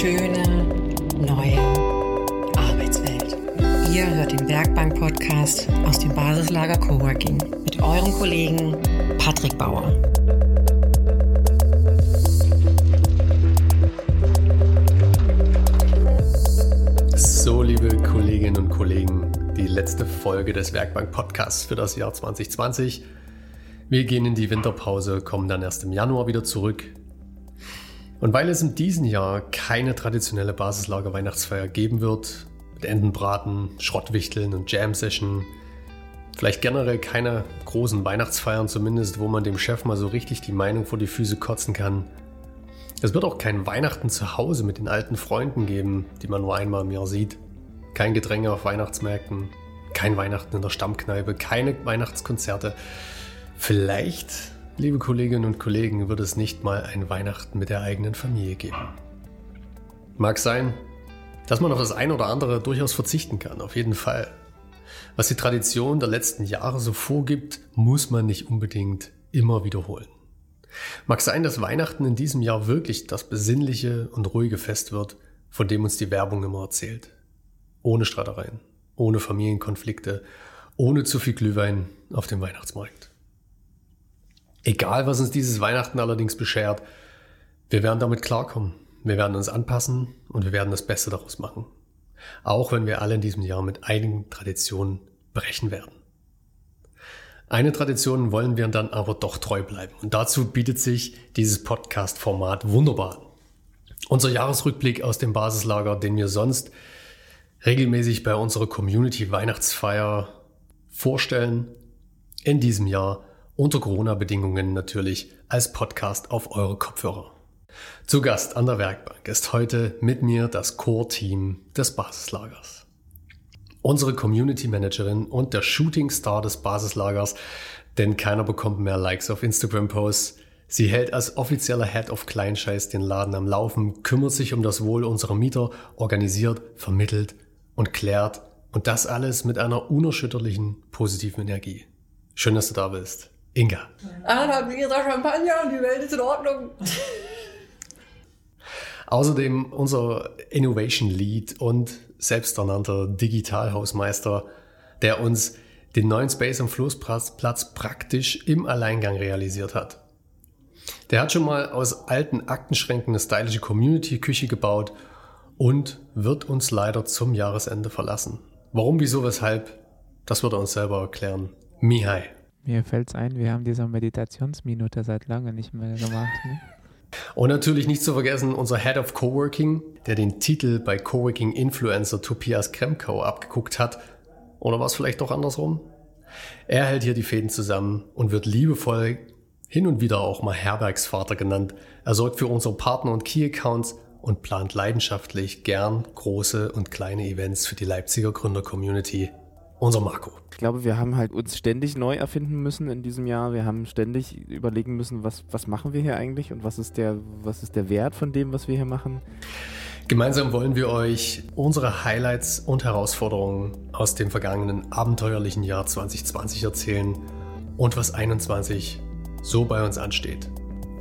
schöne neue Arbeitswelt. Ihr hört den Werkbank-Podcast aus dem Basislager Coworking mit eurem Kollegen Patrick Bauer. So, liebe Kolleginnen und Kollegen, die letzte Folge des Werkbank-Podcasts für das Jahr 2020. Wir gehen in die Winterpause, kommen dann erst im Januar wieder zurück. Und weil es in diesem Jahr keine traditionelle Basislager-Weihnachtsfeier geben wird, mit Entenbraten, Schrottwichteln und Jam-Session, vielleicht generell keine großen Weihnachtsfeiern zumindest, wo man dem Chef mal so richtig die Meinung vor die Füße kotzen kann. Es wird auch kein Weihnachten zu Hause mit den alten Freunden geben, die man nur einmal im Jahr sieht. Kein Gedränge auf Weihnachtsmärkten, kein Weihnachten in der Stammkneipe, keine Weihnachtskonzerte. Vielleicht Liebe Kolleginnen und Kollegen, wird es nicht mal ein Weihnachten mit der eigenen Familie geben. Mag sein, dass man auf das eine oder andere durchaus verzichten kann, auf jeden Fall. Was die Tradition der letzten Jahre so vorgibt, muss man nicht unbedingt immer wiederholen. Mag sein, dass Weihnachten in diesem Jahr wirklich das besinnliche und ruhige Fest wird, von dem uns die Werbung immer erzählt. Ohne Streitereien, ohne Familienkonflikte, ohne zu viel Glühwein auf dem Weihnachtsmarkt. Egal, was uns dieses Weihnachten allerdings beschert, wir werden damit klarkommen. Wir werden uns anpassen und wir werden das Beste daraus machen. Auch wenn wir alle in diesem Jahr mit einigen Traditionen brechen werden. Eine Tradition wollen wir dann aber doch treu bleiben. Und dazu bietet sich dieses Podcast-Format wunderbar an. Unser Jahresrückblick aus dem Basislager, den wir sonst regelmäßig bei unserer Community Weihnachtsfeier vorstellen, in diesem Jahr unter Corona-Bedingungen natürlich als Podcast auf eure Kopfhörer. Zu Gast an der Werkbank ist heute mit mir das Core-Team des Basislagers. Unsere Community Managerin und der Shooting Star des Basislagers, denn keiner bekommt mehr Likes auf Instagram-Posts. Sie hält als offizieller Head of Kleinscheiß den Laden am Laufen, kümmert sich um das Wohl unserer Mieter, organisiert, vermittelt und klärt und das alles mit einer unerschütterlichen positiven Energie. Schön, dass du da bist. Inga. Anderthalb Liter Champagner und die Welt ist in Ordnung. Außerdem unser Innovation Lead und selbsternannter Digitalhausmeister, der uns den neuen Space am Flussplatz praktisch im Alleingang realisiert hat. Der hat schon mal aus alten Aktenschränken eine stylische Community-Küche gebaut und wird uns leider zum Jahresende verlassen. Warum, wieso, weshalb, das wird er uns selber erklären. Mihai. Mir fällt es ein, wir haben diese Meditationsminute seit lange nicht mehr gemacht. Ne? Und natürlich nicht zu vergessen unser Head of Coworking, der den Titel bei Coworking Influencer Tobias Kremkau abgeguckt hat. Oder war es vielleicht doch andersrum? Er hält hier die Fäden zusammen und wird liebevoll hin und wieder auch mal Herbergsvater genannt. Er sorgt für unsere Partner und Key Accounts und plant leidenschaftlich gern große und kleine Events für die Leipziger Gründer-Community unser Marco. Ich glaube, wir haben halt uns ständig neu erfinden müssen in diesem Jahr. Wir haben ständig überlegen müssen, was, was machen wir hier eigentlich und was ist, der, was ist der Wert von dem, was wir hier machen. Gemeinsam wollen wir euch unsere Highlights und Herausforderungen aus dem vergangenen abenteuerlichen Jahr 2020 erzählen und was 21 so bei uns ansteht.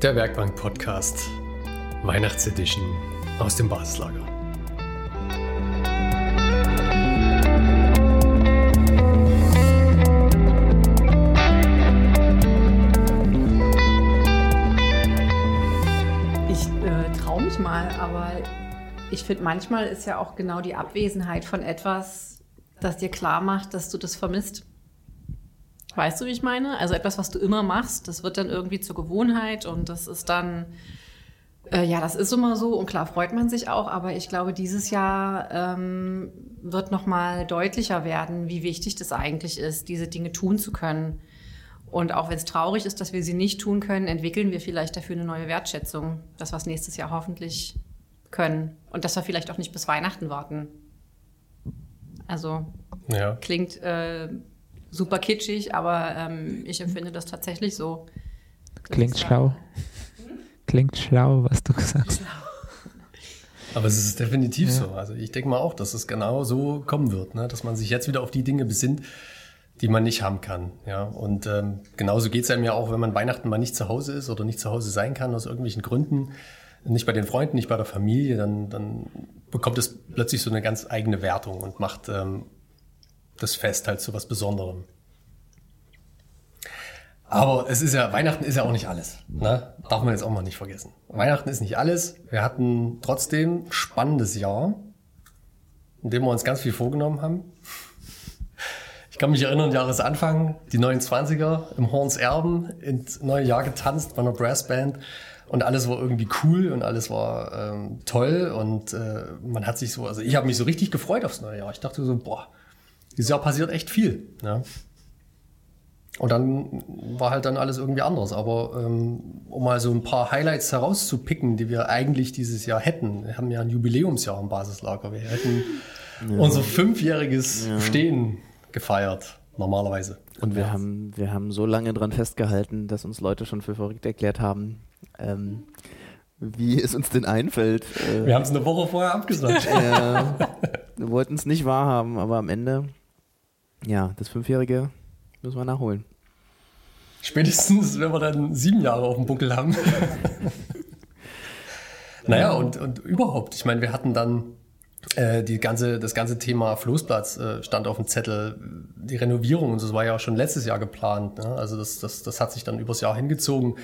Der Werkbank Podcast Weihnachtsedition aus dem Basislager. Ich finde, manchmal ist ja auch genau die Abwesenheit von etwas, das dir klar macht, dass du das vermisst. Weißt du, wie ich meine? Also etwas, was du immer machst, das wird dann irgendwie zur Gewohnheit und das ist dann, äh, ja, das ist immer so und klar freut man sich auch, aber ich glaube, dieses Jahr ähm, wird nochmal deutlicher werden, wie wichtig das eigentlich ist, diese Dinge tun zu können. Und auch wenn es traurig ist, dass wir sie nicht tun können, entwickeln wir vielleicht dafür eine neue Wertschätzung, das was nächstes Jahr hoffentlich können. Und dass wir vielleicht auch nicht bis Weihnachten warten. Also ja. klingt äh, super kitschig, aber ähm, ich empfinde das tatsächlich so. Klingt schlau. Klingt schlau, was du sagst. Aber es ist definitiv ja. so. Also ich denke mal auch, dass es genau so kommen wird, ne? dass man sich jetzt wieder auf die Dinge besinnt, die man nicht haben kann. Ja? Und ähm, genauso geht es einem ja auch, wenn man Weihnachten mal nicht zu Hause ist oder nicht zu Hause sein kann aus irgendwelchen Gründen. Nicht bei den Freunden, nicht bei der Familie, dann, dann bekommt es plötzlich so eine ganz eigene Wertung und macht ähm, das Fest halt zu was Besonderem. Aber es ist ja, Weihnachten ist ja auch nicht alles. Ne? Darf man jetzt auch mal nicht vergessen. Weihnachten ist nicht alles. Wir hatten trotzdem ein spannendes Jahr, in dem wir uns ganz viel vorgenommen haben. Ich kann mich erinnern, Jahresanfang, die 29er im Horns Erben ins neue Jahr getanzt bei einer Brassband und alles war irgendwie cool und alles war ähm, toll und äh, man hat sich so, also ich habe mich so richtig gefreut aufs neue Jahr. Ich dachte so, boah, dieses Jahr passiert echt viel. Ne? Und dann war halt dann alles irgendwie anders. Aber ähm, um mal so ein paar Highlights herauszupicken, die wir eigentlich dieses Jahr hätten. Wir haben ja ein Jubiläumsjahr im Basislager. Wir hätten ja. unser fünfjähriges ja. Stehen gefeiert, normalerweise. Und wir haben, wir haben so lange dran festgehalten, dass uns Leute schon für verrückt erklärt haben, ähm, wie es uns denn einfällt. Äh, wir haben es eine Woche vorher abgesagt. Ja, wir wollten es nicht wahrhaben, aber am Ende, ja, das Fünfjährige müssen wir nachholen. Spätestens, wenn wir dann sieben Jahre auf dem Buckel haben. naja, und, und überhaupt, ich meine, wir hatten dann äh, die ganze, das ganze Thema Floßplatz äh, stand auf dem Zettel. Die Renovierung und so, das war ja auch schon letztes Jahr geplant. Ne? Also das, das, das hat sich dann übers Jahr hingezogen.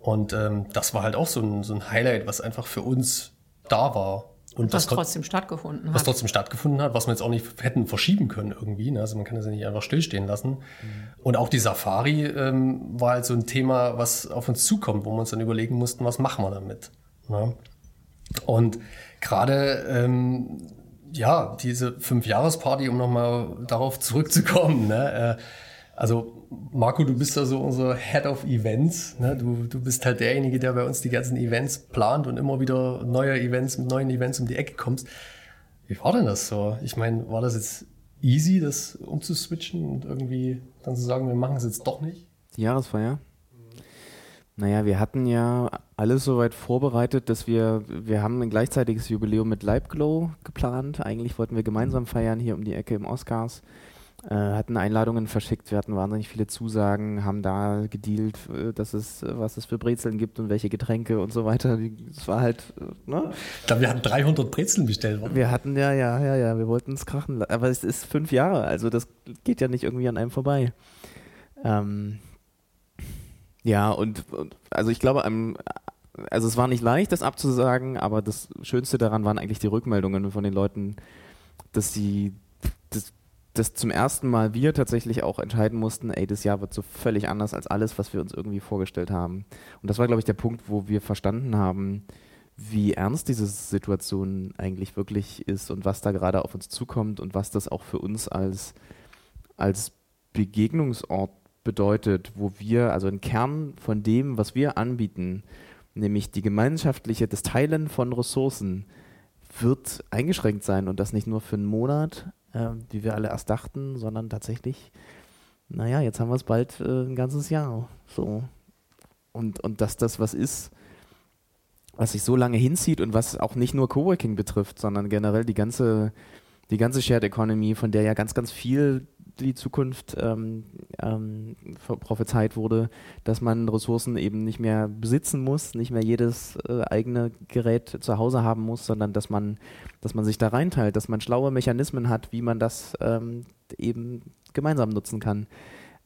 Und ähm, das war halt auch so ein, so ein Highlight, was einfach für uns da war. Und was trotzdem stattgefunden hat. Was trotzdem stattgefunden hat, was wir jetzt auch nicht hätten verschieben können irgendwie. Ne? Also man kann das ja nicht einfach stillstehen lassen. Mhm. Und auch die Safari ähm, war halt so ein Thema, was auf uns zukommt, wo wir uns dann überlegen mussten, was machen wir damit. Ne? Und gerade ähm, ja, diese Fünf-Jahres-Party, um nochmal darauf zurückzukommen, ne? Äh, also Marco, du bist ja so unser Head of Events. Ne? Du, du bist halt derjenige, der bei uns die ganzen Events plant und immer wieder neue Events mit neuen Events um die Ecke kommst. Wie war denn das so? Ich meine, war das jetzt easy, das umzuswitchen und irgendwie dann zu sagen, wir machen es jetzt doch nicht? Die Jahresfeier? Naja, wir hatten ja alles soweit vorbereitet, dass wir, wir haben ein gleichzeitiges Jubiläum mit Leibglow geplant. Eigentlich wollten wir gemeinsam feiern hier um die Ecke im Oscars. Äh, hatten Einladungen verschickt, wir hatten wahnsinnig viele Zusagen, haben da gedealt, äh, dass es, was es für Brezeln gibt und welche Getränke und so weiter. Es war halt, äh, ne? Ich glaube, wir hatten 300 Brezeln bestellt. Oder? Wir hatten, ja, ja, ja, ja, wir wollten es krachen. Aber es ist fünf Jahre, also das geht ja nicht irgendwie an einem vorbei. Ähm, ja, und, und also ich glaube, also es war nicht leicht, das abzusagen, aber das Schönste daran waren eigentlich die Rückmeldungen von den Leuten, dass sie das dass zum ersten Mal wir tatsächlich auch entscheiden mussten, ey, das Jahr wird so völlig anders als alles, was wir uns irgendwie vorgestellt haben. Und das war, glaube ich, der Punkt, wo wir verstanden haben, wie ernst diese Situation eigentlich wirklich ist und was da gerade auf uns zukommt und was das auch für uns als, als Begegnungsort bedeutet, wo wir, also ein Kern von dem, was wir anbieten, nämlich die gemeinschaftliche, das Teilen von Ressourcen, wird eingeschränkt sein und das nicht nur für einen Monat, äh, wie wir alle erst dachten, sondern tatsächlich, naja, jetzt haben wir es bald äh, ein ganzes Jahr. So. Und, und dass das was ist, was sich so lange hinzieht und was auch nicht nur Coworking betrifft, sondern generell die ganze, die ganze Shared Economy, von der ja ganz, ganz viel die Zukunft ähm, ähm, prophezeit wurde, dass man Ressourcen eben nicht mehr besitzen muss, nicht mehr jedes äh, eigene Gerät zu Hause haben muss, sondern dass man, dass man sich da reinteilt, dass man schlaue Mechanismen hat, wie man das ähm, eben gemeinsam nutzen kann.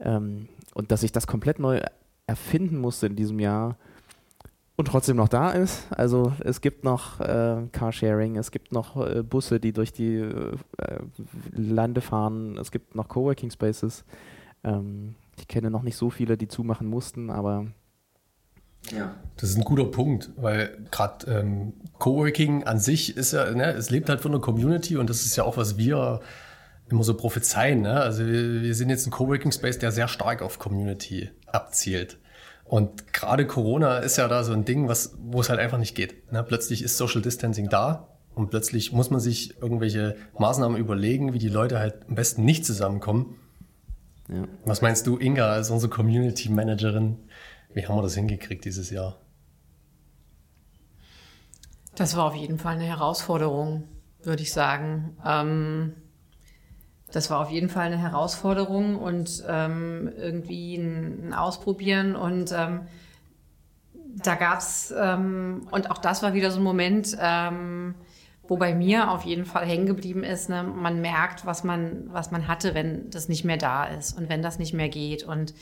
Ähm, und dass sich das komplett neu erfinden musste in diesem Jahr, und trotzdem noch da ist. Also es gibt noch äh, Carsharing, es gibt noch äh, Busse, die durch die äh, Lande fahren, es gibt noch Coworking Spaces. Ähm, ich kenne noch nicht so viele, die zumachen mussten, aber ja. Das ist ein guter Punkt, weil gerade ähm, Coworking an sich ist ja, ne, es lebt halt von der Community und das ist ja auch, was wir immer so prophezeien. Ne? Also wir, wir sind jetzt ein Coworking Space, der sehr stark auf Community abzielt. Und gerade Corona ist ja da so ein Ding, was, wo es halt einfach nicht geht. Ne? Plötzlich ist Social Distancing da und plötzlich muss man sich irgendwelche Maßnahmen überlegen, wie die Leute halt am besten nicht zusammenkommen. Ja. Was meinst du, Inga, als unsere Community Managerin? Wie haben wir das hingekriegt dieses Jahr? Das war auf jeden Fall eine Herausforderung, würde ich sagen. Ähm das war auf jeden Fall eine Herausforderung und ähm, irgendwie ein, Ausprobieren. Und ähm, da gab's ähm, und auch das war wieder so ein Moment, ähm, wo bei mir auf jeden Fall hängen geblieben ist, ne, man merkt, was man, was man hatte, wenn das nicht mehr da ist und wenn das nicht mehr geht. Und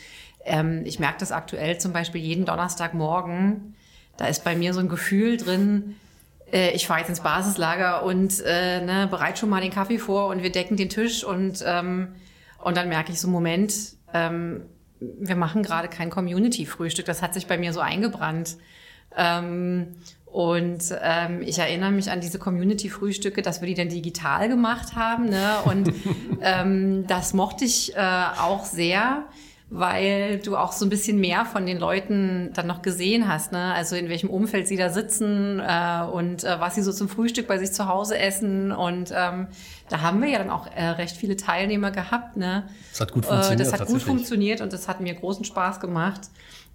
ähm, ich merke das aktuell zum Beispiel jeden Donnerstagmorgen. Da ist bei mir so ein Gefühl drin, äh, ich fahre jetzt ins Basislager und äh, ne, bereit schon mal den Kaffee vor und wir decken den Tisch und, ähm, und dann merke ich so, Moment, ähm, wir machen gerade kein Community-Frühstück. Das hat sich bei mir so eingebrannt. Ähm, und ähm, ich erinnere mich an diese Community-Frühstücke, dass wir die dann digital gemacht haben. Ne? Und ähm, das mochte ich äh, auch sehr, weil du auch so ein bisschen mehr von den Leuten dann noch gesehen hast. Ne? Also in welchem Umfeld sie da sitzen äh, und äh, was sie so zum Frühstück bei sich zu Hause essen. Und ähm, da haben wir ja dann auch äh, recht viele Teilnehmer gehabt. Ne? Das hat gut funktioniert. Äh, das hat gut funktioniert und das hat mir großen Spaß gemacht.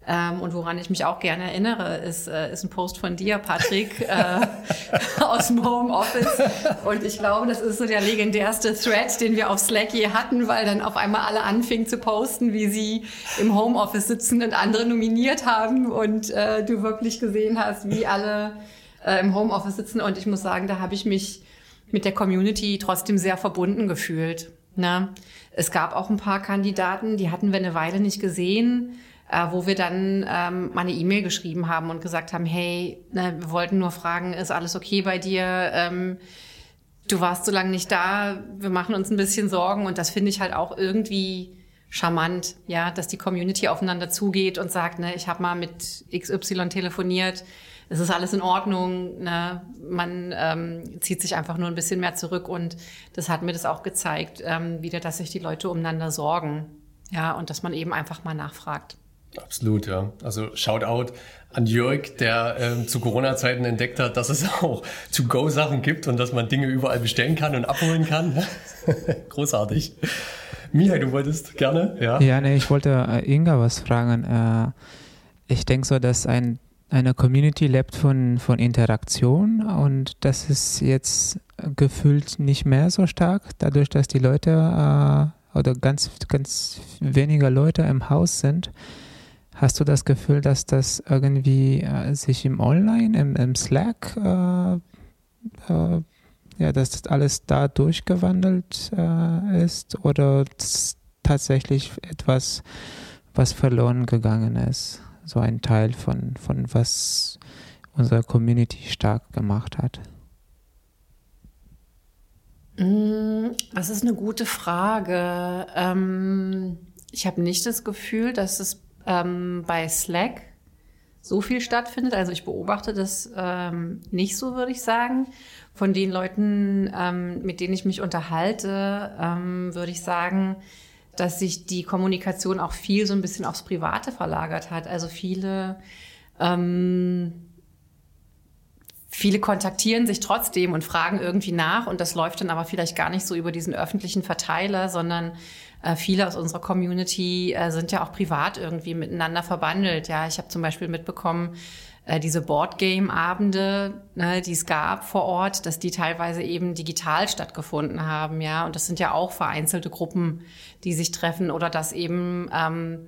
Ähm, und woran ich mich auch gerne erinnere, ist, äh, ist ein Post von dir, Patrick, äh, aus dem Homeoffice. Und ich glaube, das ist so der legendärste Thread, den wir auf Slack je hatten, weil dann auf einmal alle anfingen zu posten, wie sie im Homeoffice sitzen und andere nominiert haben und äh, du wirklich gesehen hast, wie alle äh, im Homeoffice sitzen. Und ich muss sagen, da habe ich mich mit der Community trotzdem sehr verbunden gefühlt. Ne? Es gab auch ein paar Kandidaten, die hatten wir eine Weile nicht gesehen äh, wo wir dann ähm, mal eine E-Mail geschrieben haben und gesagt haben, hey, ne, wir wollten nur fragen, ist alles okay bei dir? Ähm, du warst so lange nicht da, wir machen uns ein bisschen Sorgen und das finde ich halt auch irgendwie charmant, ja, dass die Community aufeinander zugeht und sagt, ne, ich habe mal mit XY telefoniert, es ist alles in Ordnung, ne, man ähm, zieht sich einfach nur ein bisschen mehr zurück und das hat mir das auch gezeigt, ähm, wieder, dass sich die Leute umeinander sorgen, ja, und dass man eben einfach mal nachfragt. Absolut, ja. Also Shoutout an Jörg, der ähm, zu Corona-Zeiten entdeckt hat, dass es auch To-Go-Sachen gibt und dass man Dinge überall bestellen kann und abholen kann. Großartig. Mihai, du wolltest gerne, ja? Ja, nee, ich wollte äh, Inga was fragen. Äh, ich denke so, dass ein, eine Community lebt von, von Interaktion und das ist jetzt gefühlt nicht mehr so stark, dadurch, dass die Leute äh, oder ganz, ganz weniger Leute im Haus sind Hast du das Gefühl, dass das irgendwie äh, sich im Online, im, im Slack, äh, äh, ja, dass das alles da durchgewandelt äh, ist oder tatsächlich etwas, was verloren gegangen ist? So ein Teil von, von was unsere Community stark gemacht hat? Mm, das ist eine gute Frage. Ähm, ich habe nicht das Gefühl, dass es ähm, bei Slack so viel stattfindet. Also ich beobachte das ähm, nicht so, würde ich sagen. Von den Leuten, ähm, mit denen ich mich unterhalte, ähm, würde ich sagen, dass sich die Kommunikation auch viel so ein bisschen aufs Private verlagert hat. Also viele, ähm, viele kontaktieren sich trotzdem und fragen irgendwie nach und das läuft dann aber vielleicht gar nicht so über diesen öffentlichen Verteiler, sondern äh, viele aus unserer Community äh, sind ja auch privat irgendwie miteinander verbandelt. Ja, ich habe zum Beispiel mitbekommen, äh, diese Boardgame-Abende, ne, die es gab vor Ort, dass die teilweise eben digital stattgefunden haben, ja. Und das sind ja auch vereinzelte Gruppen, die sich treffen oder dass eben ähm,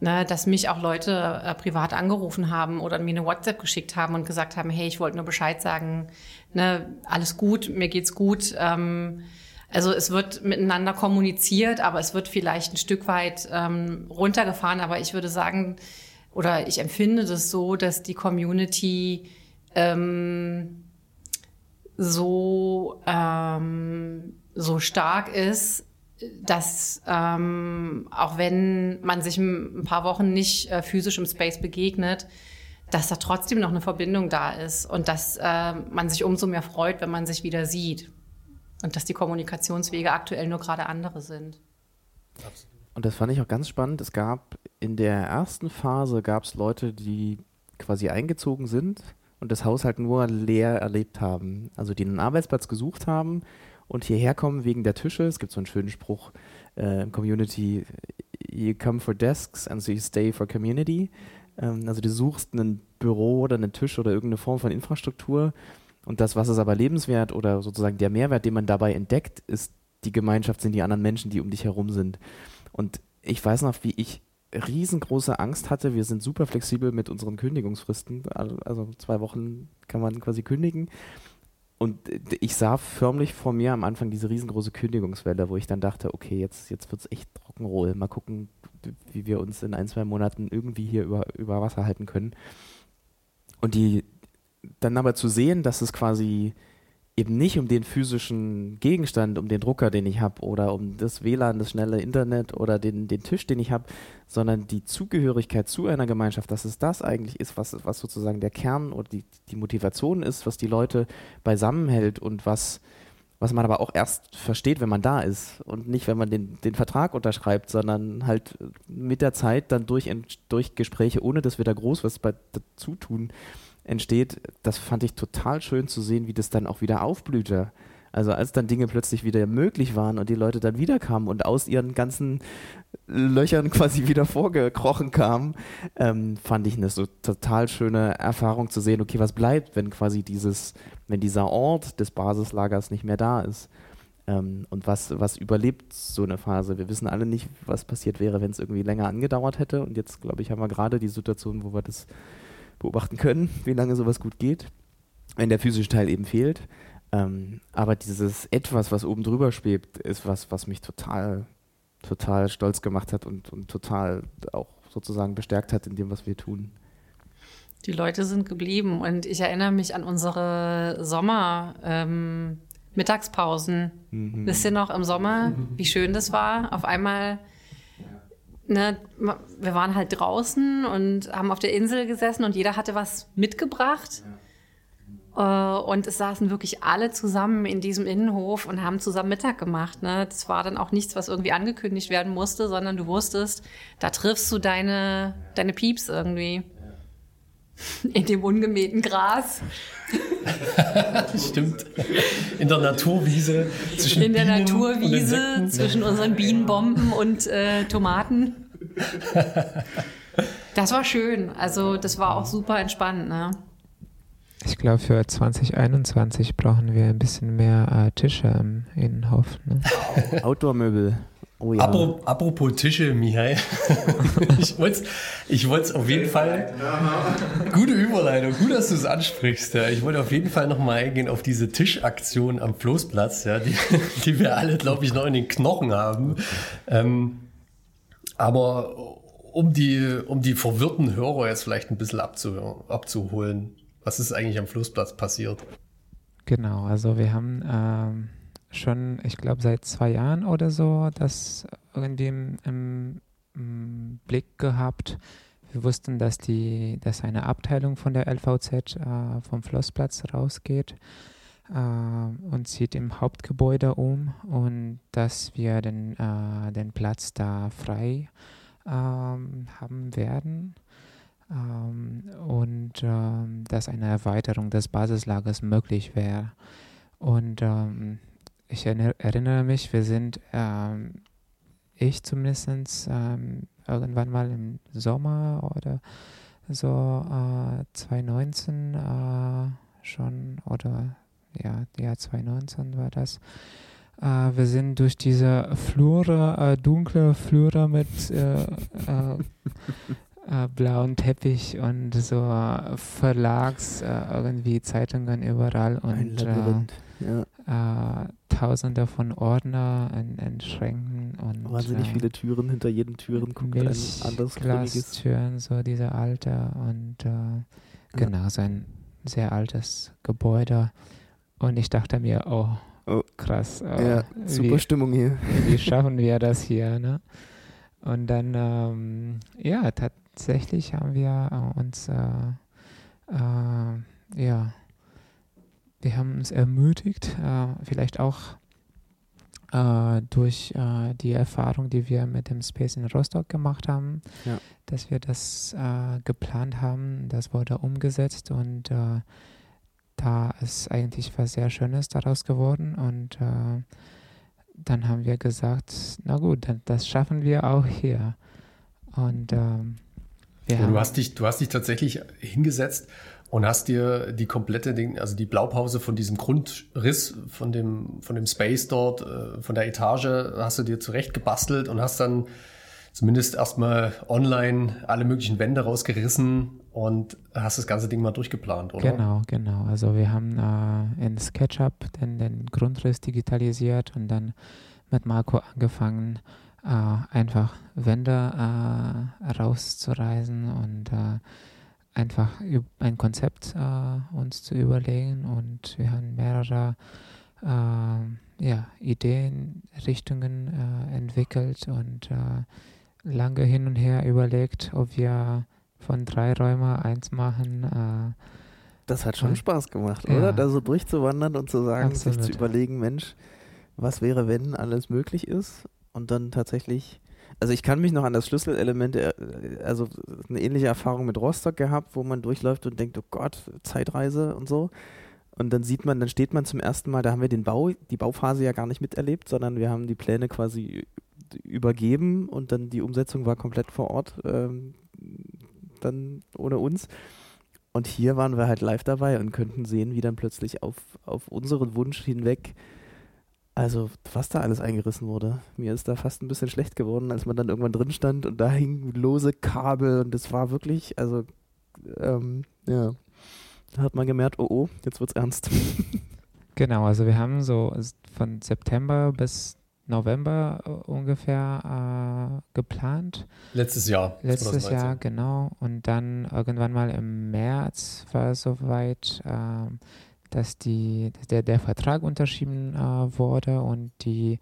ne, dass mich auch Leute äh, privat angerufen haben oder mir eine WhatsApp geschickt haben und gesagt haben, hey, ich wollte nur Bescheid sagen, ne, alles gut, mir geht's gut. Ähm, also es wird miteinander kommuniziert, aber es wird vielleicht ein Stück weit ähm, runtergefahren. Aber ich würde sagen, oder ich empfinde das so, dass die Community ähm, so, ähm, so stark ist, dass ähm, auch wenn man sich ein paar Wochen nicht äh, physisch im Space begegnet, dass da trotzdem noch eine Verbindung da ist und dass äh, man sich umso mehr freut, wenn man sich wieder sieht. Und dass die Kommunikationswege aktuell nur gerade andere sind. Und das fand ich auch ganz spannend. Es gab in der ersten Phase gab es Leute, die quasi eingezogen sind und das Haus halt nur leer erlebt haben. Also die einen Arbeitsplatz gesucht haben und hierher kommen wegen der Tische. Es gibt so einen schönen Spruch äh, Community, you come for desks and so you stay for community. Ähm, also du suchst ein Büro oder einen Tisch oder irgendeine Form von Infrastruktur und das, was ist aber lebenswert oder sozusagen der Mehrwert, den man dabei entdeckt, ist die Gemeinschaft, sind die anderen Menschen, die um dich herum sind. Und ich weiß noch, wie ich riesengroße Angst hatte. Wir sind super flexibel mit unseren Kündigungsfristen. Also zwei Wochen kann man quasi kündigen. Und ich sah förmlich vor mir am Anfang diese riesengroße Kündigungswelle, wo ich dann dachte, okay, jetzt, jetzt wird es echt Rock'n'Roll. Mal gucken, wie wir uns in ein, zwei Monaten irgendwie hier über, über Wasser halten können. Und die dann aber zu sehen, dass es quasi eben nicht um den physischen Gegenstand, um den Drucker, den ich habe, oder um das WLAN, das schnelle Internet oder den, den Tisch, den ich habe, sondern die Zugehörigkeit zu einer Gemeinschaft, dass es das eigentlich ist, was, was sozusagen der Kern oder die, die Motivation ist, was die Leute beisammenhält und was, was man aber auch erst versteht, wenn man da ist und nicht, wenn man den, den Vertrag unterschreibt, sondern halt mit der Zeit dann durch, durch Gespräche, ohne dass wir da groß was bei, dazu tun, entsteht, das fand ich total schön zu sehen, wie das dann auch wieder aufblühte. Also als dann Dinge plötzlich wieder möglich waren und die Leute dann wiederkamen und aus ihren ganzen Löchern quasi wieder vorgekrochen kamen, ähm, fand ich eine so total schöne Erfahrung zu sehen, okay, was bleibt, wenn quasi dieses, wenn dieser Ort des Basislagers nicht mehr da ist. Ähm, und was, was überlebt so eine Phase? Wir wissen alle nicht, was passiert wäre, wenn es irgendwie länger angedauert hätte. Und jetzt, glaube ich, haben wir gerade die Situation, wo wir das beobachten können, wie lange sowas gut geht, wenn der physische Teil eben fehlt. Ähm, aber dieses Etwas, was oben drüber schwebt, ist was, was mich total, total stolz gemacht hat und, und total auch sozusagen bestärkt hat in dem, was wir tun. Die Leute sind geblieben und ich erinnere mich an unsere Sommer. Ähm, Mittagspausen. Mhm. Wisst ihr noch im Sommer, wie schön das war? Auf einmal ne, wir waren halt draußen und haben auf der Insel gesessen und jeder hatte was mitgebracht. Ja. Äh, und es saßen wirklich alle zusammen in diesem Innenhof und haben zusammen Mittag gemacht. Ne? Das war dann auch nichts, was irgendwie angekündigt werden musste, sondern du wusstest, da triffst du deine, deine Pieps irgendwie. In dem ungemähten Gras. Stimmt. In der Naturwiese. Zwischen In der Bienen Naturwiese zwischen unseren Bienenbomben und äh, Tomaten. Das war schön. Also das war auch super entspannt. Ne? Ich glaube, für 2021 brauchen wir ein bisschen mehr äh, Tische im Innenhof. Ne? Outdoor-Möbel. Oh ja. Apropos Tische, Michael. ich wollte es ich auf jeden Fall. Gute Überleitung, gut, dass du es ansprichst. Ja. Ich wollte auf jeden Fall nochmal eingehen auf diese Tischaktion am Floßplatz, ja, die, die wir alle, glaube ich, noch in den Knochen haben. Ähm, aber um die, um die verwirrten Hörer jetzt vielleicht ein bisschen abzuholen, was ist eigentlich am Flussplatz passiert? Genau, also wir haben ähm schon, ich glaube, seit zwei Jahren oder so das irgendwie im, im, Blick gehabt. Wir wussten, dass, die, dass eine Abteilung von der LVZ äh, vom Flossplatz rausgeht äh, und zieht im Hauptgebäude um und dass wir den, äh, den Platz da frei ähm, haben werden. Ähm, und ähm, dass eine Erweiterung des Basislagers möglich wäre. Und ähm, ich erinnere mich, wir sind, ähm, ich zumindest, ähm, irgendwann mal im Sommer oder so äh, 2019 äh, schon, oder ja, ja, 2019 war das. Äh, wir sind durch diese Flure, äh, dunkle Flure mit äh, äh, blauen Teppich und so Verlags, irgendwie Zeitungen überall und ja. Äh, tausende von Ordner in, in Schränken und wahnsinnig äh, viele Türen hinter jeden Türen guckt ein anderes Glastüren, so diese alte und äh, genau, ja. so ein sehr altes Gebäude und ich dachte mir, oh, oh. krass. Oh, ja, super wie, Stimmung hier. Wie schaffen wir das hier, ne? Und dann, ähm, ja, tatsächlich haben wir uns, äh, äh, ja, wir haben uns ermutigt, äh, vielleicht auch äh, durch äh, die Erfahrung, die wir mit dem Space in Rostock gemacht haben, ja. dass wir das geplant haben. Das wurde umgesetzt und da ist eigentlich was sehr Schönes daraus geworden und dann haben wir gesagt, na gut, das schaffen wir auch hier. Und ähm, ja, du hast dich, du hast dich tatsächlich hingesetzt und hast dir die komplette Ding, also die Blaupause von diesem Grundriss von dem, von dem Space dort, äh, von der Etage, hast du dir zurecht gebastelt und hast dann zumindest erstmal online alle möglichen Wände rausgerissen und hast das ganze Ding mal durchgeplant, oder? Genau, genau. Also wir haben äh, in SketchUp den, den Grundriss digitalisiert und dann mit Marco angefangen, äh, einfach Wände äh, rauszureißen und äh, einfach ein Konzept äh, uns zu überlegen und wir haben mehrere äh, ja, Ideen, Richtungen äh, entwickelt und lange hin und her überlegt, ob wir von drei Räumen eins machen. das hat schon Spaß gemacht, oder? Ja. Da so durchzuwandern und zu sagen, Absolut. sich zu überlegen, Mensch, was wäre, wenn alles möglich ist und dann tatsächlich also ich kann mich noch an das Schlüsselelement, äh, also eine ähnliche Erfahrung mit Rostock gehabt, wo man durchläuft und denkt, oh Gott, Zeitreise und so. Und dann sieht man, dann steht man zum ersten Mal, da haben wir den Bau, die Bauphase ja gar nicht miterlebt, sondern wir haben die Pläne quasi übergeben und dann die Umsetzung war komplett vor Ort, ähm, dann ohne uns. Und hier waren wir halt live dabei und könnten sehen, wie dann plötzlich auf, auf unseren Wunsch hinweg also, was da alles eingerissen wurde. Mir ist da fast ein bisschen schlecht geworden, als man dann irgendwann drin stand und da hingen lose Kabel und es war wirklich, also, ähm, ja. Da hat man gemerkt, oh oh, jetzt wird's ernst. Genau, also wir haben so von September bis November äh, ungefähr äh, geplant. Letztes Jahr. Letztes 2019. Jahr, genau. Und dann irgendwann mal im März war es soweit. Äh, dass die, der, der Vertrag unterschrieben äh, wurde und die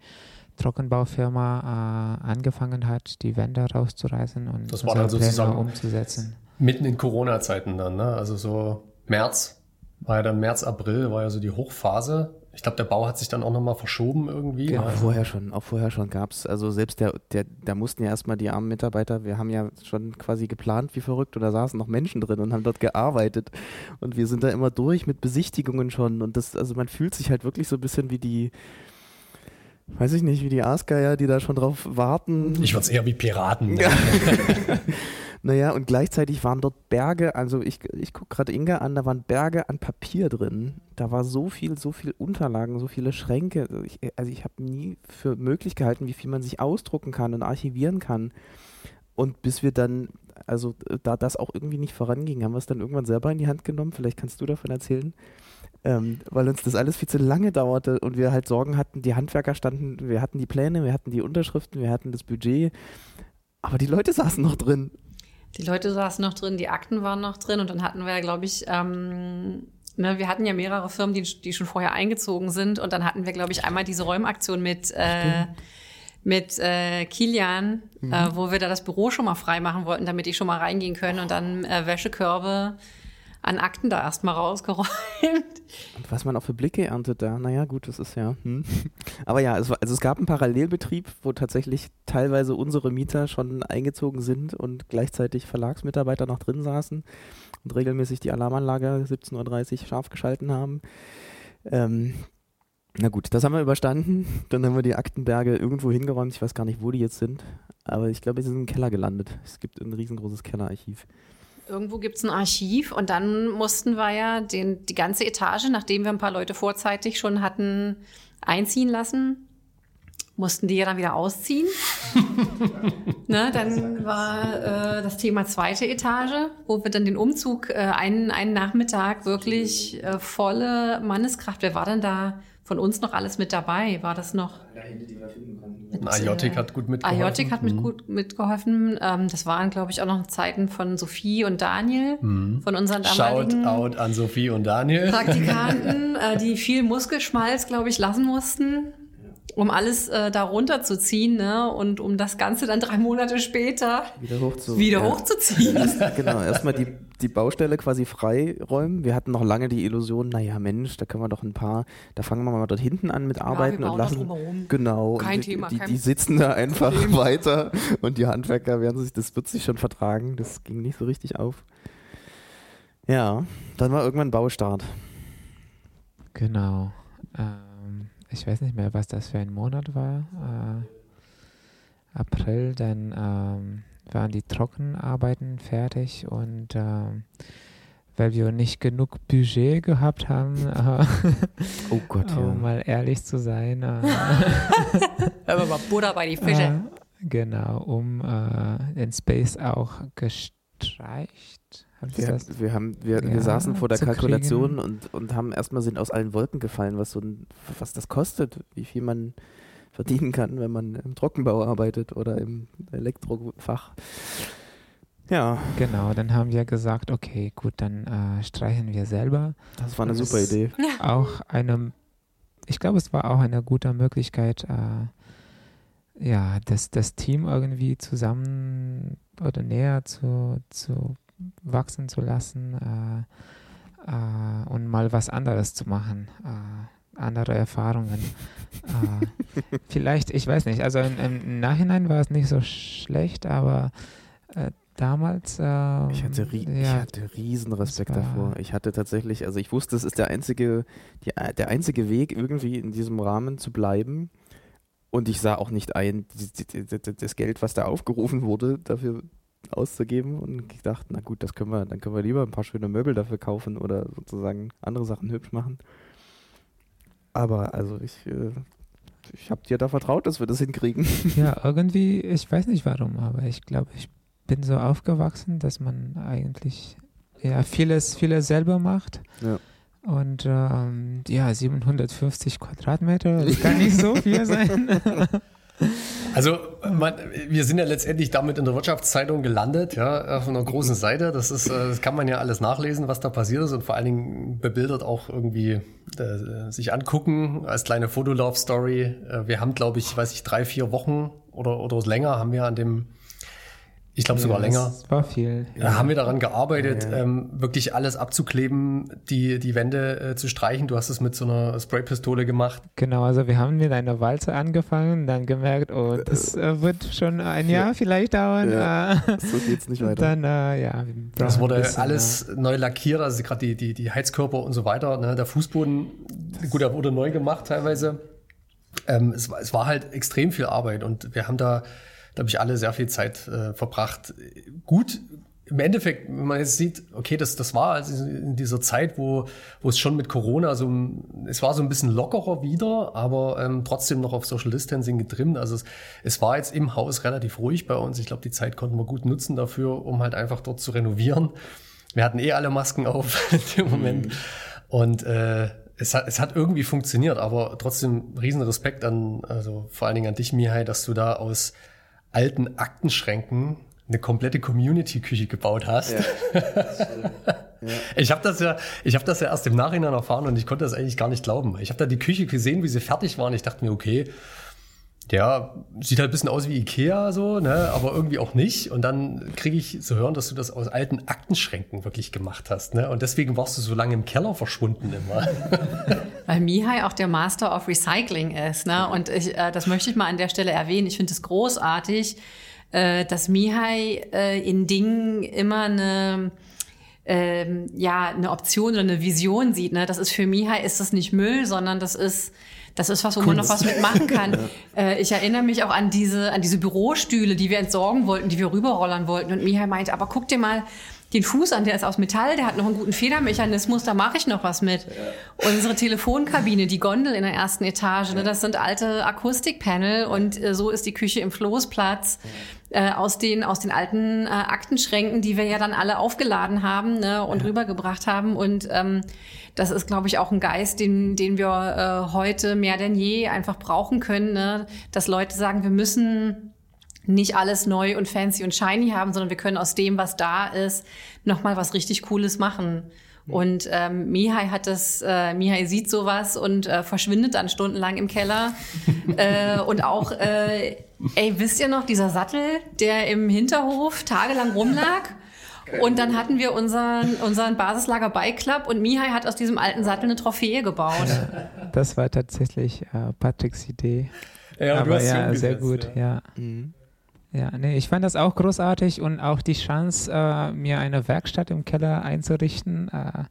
Trockenbaufirma äh, angefangen hat, die Wände rauszureißen und das war dann sozusagen umzusetzen. Mitten in Corona-Zeiten dann, ne? Also so März, war ja dann März, April, war ja so die Hochphase. Ich glaube, der Bau hat sich dann auch nochmal verschoben irgendwie. Genau, also vorher schon, auch vorher schon gab es, also selbst der, der, da mussten ja erstmal die armen Mitarbeiter, wir haben ja schon quasi geplant wie verrückt und da saßen noch Menschen drin und haben dort gearbeitet und wir sind da immer durch mit Besichtigungen schon und das, also man fühlt sich halt wirklich so ein bisschen wie die, weiß ich nicht, wie die Aasgeier, die da schon drauf warten. Ich würde es eher wie Piraten. Ne? Naja, und gleichzeitig waren dort Berge, also ich, ich gucke gerade Inga an, da waren Berge an Papier drin. Da war so viel, so viel Unterlagen, so viele Schränke. Ich, also ich habe nie für möglich gehalten, wie viel man sich ausdrucken kann und archivieren kann. Und bis wir dann, also da das auch irgendwie nicht voranging, haben wir es dann irgendwann selber in die Hand genommen. Vielleicht kannst du davon erzählen. Ähm, weil uns das alles viel zu lange dauerte und wir halt Sorgen hatten, die Handwerker standen, wir hatten die Pläne, wir hatten die Unterschriften, wir hatten das Budget, aber die Leute saßen noch drin die Leute saßen noch drin, die Akten waren noch drin und dann hatten wir, glaube ich, ähm, ne, wir hatten ja mehrere Firmen, die, die schon vorher eingezogen sind und dann hatten wir, glaube ich, einmal diese Räumaktion mit äh, mit äh, Kilian, mhm. äh, wo wir da das Büro schon mal frei machen wollten, damit ich schon mal reingehen können und dann äh, Wäschekörbe an Akten da erstmal rausgeräumt. Und was man auch für Blicke erntet da, naja, gut, das ist ja. Hm. Aber ja, es, also es gab einen Parallelbetrieb, wo tatsächlich teilweise unsere Mieter schon eingezogen sind und gleichzeitig Verlagsmitarbeiter noch drin saßen und regelmäßig die Alarmanlage 17.30 Uhr scharf geschalten haben. Ähm, na gut, das haben wir überstanden. Dann haben wir die Aktenberge irgendwo hingeräumt. Ich weiß gar nicht, wo die jetzt sind. Aber ich glaube, sie sind im Keller gelandet. Es gibt ein riesengroßes Kellerarchiv. Irgendwo gibt es ein Archiv und dann mussten wir ja den, die ganze Etage, nachdem wir ein paar Leute vorzeitig schon hatten einziehen lassen, mussten die ja dann wieder ausziehen. ne, dann war äh, das Thema zweite Etage, wo wir dann den Umzug äh, einen, einen Nachmittag wirklich äh, volle Manneskraft. Wer war denn da von uns noch alles mit dabei? War das noch? Ajotik hat gut mitgeholfen. Ajotik hat mit mhm. gut mitgeholfen. Ähm, das waren, glaube ich, auch noch Zeiten von Sophie und Daniel, mhm. von unseren damaligen Shout out an Sophie und Daniel. Praktikanten, äh, die viel Muskelschmalz, glaube ich, lassen mussten um alles äh, da runterzuziehen ne? und um das Ganze dann drei Monate später wieder, hochzu wieder ja. hochzuziehen. Erst, genau, erstmal die, die Baustelle quasi freiräumen. Wir hatten noch lange die Illusion, naja Mensch, da können wir doch ein paar, da fangen wir mal dort hinten an mit Arbeiten ja, und lassen. Genau. Kein die, Thema. Die, die, sitzen da einfach Problem. weiter und die Handwerker werden sich, das wird sich schon vertragen. Das ging nicht so richtig auf. Ja, dann war irgendwann Baustart. Genau. Äh ich weiß nicht mehr, was das für ein Monat war. Äh, April, dann ähm, waren die Trockenarbeiten fertig und ähm, weil wir nicht genug Budget gehabt haben, äh, oh Gott, ja. um mal ehrlich zu sein. Äh, Aber mal Butter bei die Fische. Genau, um äh, den Space auch gestreicht. Hab Wir, das- wir, haben, wir, wir Ja, saßen vor der Kalkulation kriegen. und, und haben erstmal sind aus allen Wolken gefallen, was so ein, was das kostet, wie viel man verdienen kann, wenn man im Trockenbau arbeitet oder im Elektrofach. Ja, Genau, dann haben wir gesagt, okay, gut, dann äh, streichen wir selber. das war eine Das super Idee. Auch eine, ich glaube, es war auch eine gute Möglichkeit, äh, ja, das, das Team irgendwie zusammen oder näher zu, zu wachsen zu lassen äh, äh, und mal was anderes zu machen. Äh, andere Erfahrungen. äh, vielleicht, ich weiß nicht, also im, im Nachhinein war es nicht so schlecht, aber äh, damals. ähm, Ich hatte, ri ich ja, hatte riesen Respekt davor. Ich hatte tatsächlich, also ich wusste, es ist der einzige, die, der einzige Weg, irgendwie in diesem Rahmen zu bleiben. Und ich sah auch nicht ein, das Geld, was da aufgerufen wurde, dafür auszugeben. Und ich dachte, na gut, das können wir, dann können wir lieber ein paar schöne Möbel dafür kaufen oder sozusagen andere Sachen hübsch machen. Aber also ich, äh, ich habe dir da vertraut, dass wir das hinkriegen. Ja, irgendwie, ich weiß nicht warum, aber ich glaube, ich bin so aufgewachsen, dass man eigentlich ja vieles, vieles selber macht. Ja. Und ähm, ja, 750 Quadratmeter, das kann nicht so viel sein. Also, man, wir sind ja letztendlich damit in der Wirtschaftszeitung gelandet, ja, auf einer großen Seite. Das ist, äh, das kann man ja alles nachlesen, was da passiert ist und vor allen Dingen bebildert auch irgendwie äh, sich angucken als kleine Fotolove-Story. Äh, wir haben, glaube ich, weiß ich, drei, vier Wochen oder, oder länger haben wir an dem, ich glaube sogar Ja, länger, Es war viel. ja, haben wir daran gearbeitet, Ja, ja. Ähm, wirklich alles abzukleben, die, die Wände äh, zu streichen. Du hast es mit so einer Spraypistole gemacht. Genau, also wir haben mit einer Walze angefangen, dann gemerkt, oh, das äh, wird schon ein Jahr vielleicht dauern. Ja, Äh, so geht's nicht weiter. dann, äh, ja. Das wurde bisschen, alles neu lackiert, also gerade die, die, die Heizkörper und so weiter. Ne? Der Fußboden, gut, der wurde neu gemacht teilweise. Ähm, es, war, es war halt extrem viel Arbeit und wir haben da, da habe ich alle sehr viel Zeit äh, verbracht. Gut, im Endeffekt, wenn man jetzt sieht, okay, das, das war also in dieser Zeit, wo, wo es schon mit Corona so, ein- es war so ein bisschen lockerer wieder, aber ähm, trotzdem noch auf Social Distancing getrimmt. Also es, es war jetzt im Haus relativ ruhig bei uns. Ich glaube, die Zeit konnten wir gut nutzen dafür, um halt einfach dort zu renovieren. Wir hatten eh alle Masken auf in dem Moment. Und äh, es, hat, es hat irgendwie funktioniert, aber trotzdem riesen Respekt an, also vor allen Dingen an dich, Mihai, dass du da aus alten Aktenschränken eine komplette Community-Küche gebaut hast. Ich habe das ja, ich habe das ja erst im Nachhinein erfahren und ich konnte das eigentlich gar nicht glauben. Ich habe da die Küche gesehen, wie sie fertig war und ich dachte mir, okay, ja, sieht halt ein bisschen aus wie Ikea so, ne, aber irgendwie auch nicht. Und dann kriege ich zu hören, dass du das aus alten Aktenschränken wirklich gemacht hast, ne? Und deswegen warst du so lange im Keller verschwunden immer. Weil Mihai auch der Master of Recycling ist. Ne? Und ich, äh, das möchte ich mal an der Stelle erwähnen. Ich finde es großartig, äh, dass Mihai äh, in Dingen immer eine ähm, ja eine Option oder eine Vision sieht. Ne? Das ist für Mihai ist das nicht Müll, sondern das ist das ist was, wo man noch was mitmachen kann. äh, ich erinnere mich auch an diese an diese Bürostühle, die wir entsorgen wollten, die wir rüberrollern wollten. Und Mihai meinte, aber guck dir mal den Fuß an, der ist aus Metall, der hat noch einen guten Federmechanismus, da mache ich noch was mit. Unsere Telefonkabine, die Gondel in der ersten Etage, ne, das sind alte Akustikpanel und äh, so ist die Küche im Floßplatz äh, aus den aus den alten äh, Aktenschränken, die wir ja dann alle aufgeladen haben ne, und rübergebracht haben und ähm, das ist, glaube ich, auch ein Geist, den, den wir äh, heute mehr denn je einfach brauchen können, ne? dass Leute sagen, wir müssen nicht alles neu und fancy und shiny haben, sondern wir können aus dem, was da ist, nochmal was richtig Cooles machen. Und ähm, Mihai hat das, äh, Mihai sieht sowas und äh, verschwindet dann stundenlang im Keller. äh, und auch, äh, ey, wisst ihr noch, dieser Sattel, der im Hinterhof tagelang rumlag? Und dann hatten wir unseren, unseren Basislager Bike Club und Mihai hat aus diesem alten Sattel eine Trophäe gebaut. Das war tatsächlich äh, Patricks Idee. Ja, du Aber ja, sehr gut, ja. Mhm. Ja, nee, ich fand das auch großartig und auch die Chance, äh, mir eine Werkstatt im Keller einzurichten. Äh,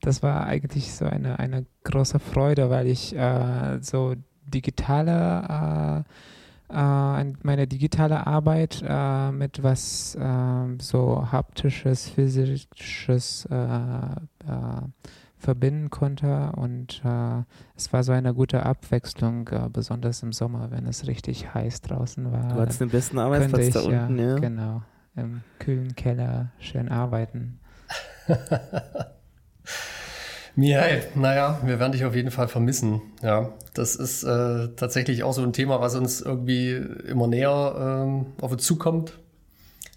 das war eigentlich so eine, eine große Freude, weil ich äh, so digitale, äh, meine digitale Arbeit äh, mit was äh, so haptisches, physisches äh, äh, verbinden konnte und äh, es war so eine gute Abwechslung, äh, besonders im Sommer, wenn es richtig heiß draußen war. Du hattest den besten Arbeitsplatz ich, da unten, ja. Genau, im kühlen Keller schön arbeiten. Mihai, naja, wir werden dich auf jeden Fall vermissen. Ja, das ist äh, tatsächlich auch so ein Thema, was uns irgendwie immer näher ähm, auf uns zukommt.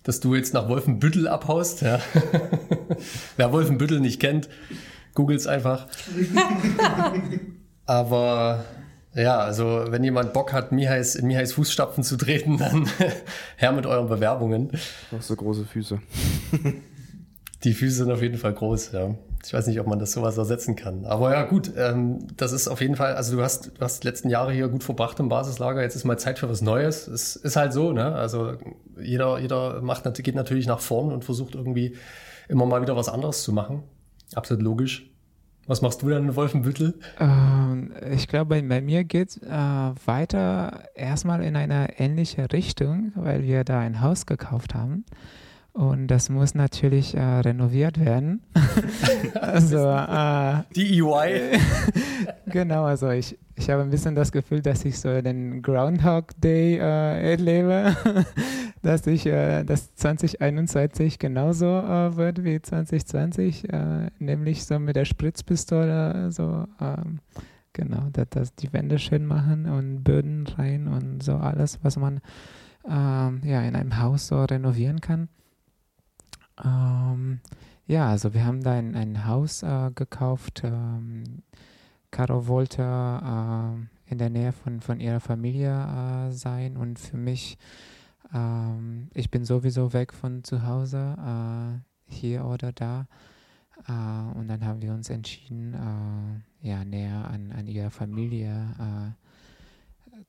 Dass du jetzt nach Wolfenbüttel abhaust. Ja. Wer Wolfenbüttel nicht kennt, googelt's einfach. Aber ja, also wenn jemand Bock hat, Mihais, in Mihais Fußstapfen zu treten, dann her mit euren Bewerbungen. Auch so große Füße. Die Füße sind auf jeden Fall groß, ja. Ich weiß nicht, ob man das sowas ersetzen kann. Aber ja, gut, ähm, das ist auf jeden Fall, also du hast, du hast die letzten Jahre hier gut verbracht im Basislager, jetzt ist mal Zeit für was Neues. Es ist halt so, ne? Also jeder, jeder macht, geht natürlich nach vorn und versucht irgendwie immer mal wieder was anderes zu machen. Absolut logisch. Was machst du dann in Wolfenbüttel? Ähm, ich glaube, bei, mir geht äh, weiter erstmal in eine ähnliche Richtung, weil wir da ein Haus gekauft haben. Und das muss natürlich äh, renoviert werden. also, äh, Die EY. genau, also ich, ich habe ein bisschen das Gefühl, dass ich so den Groundhog Day äh, erlebe, dass ich, äh, dass 2021 genauso äh, wird wie 2020, äh, nämlich so mit der Spritzpistole so, ähm, genau, dass, dass die Wände schön machen und Böden rein und so alles, was man ähm, ja in einem Haus so renovieren kann. Ähm, ja, also wir haben da ein, ein Haus äh, gekauft. Ähm, Caro wollte äh, in der Nähe von, von ihrer Familie äh, sein und für mich, ähm, ich bin sowieso weg von zu Hause, äh, hier oder da. Äh, und dann haben wir uns entschieden, äh, ja, näher an, an ihrer Familie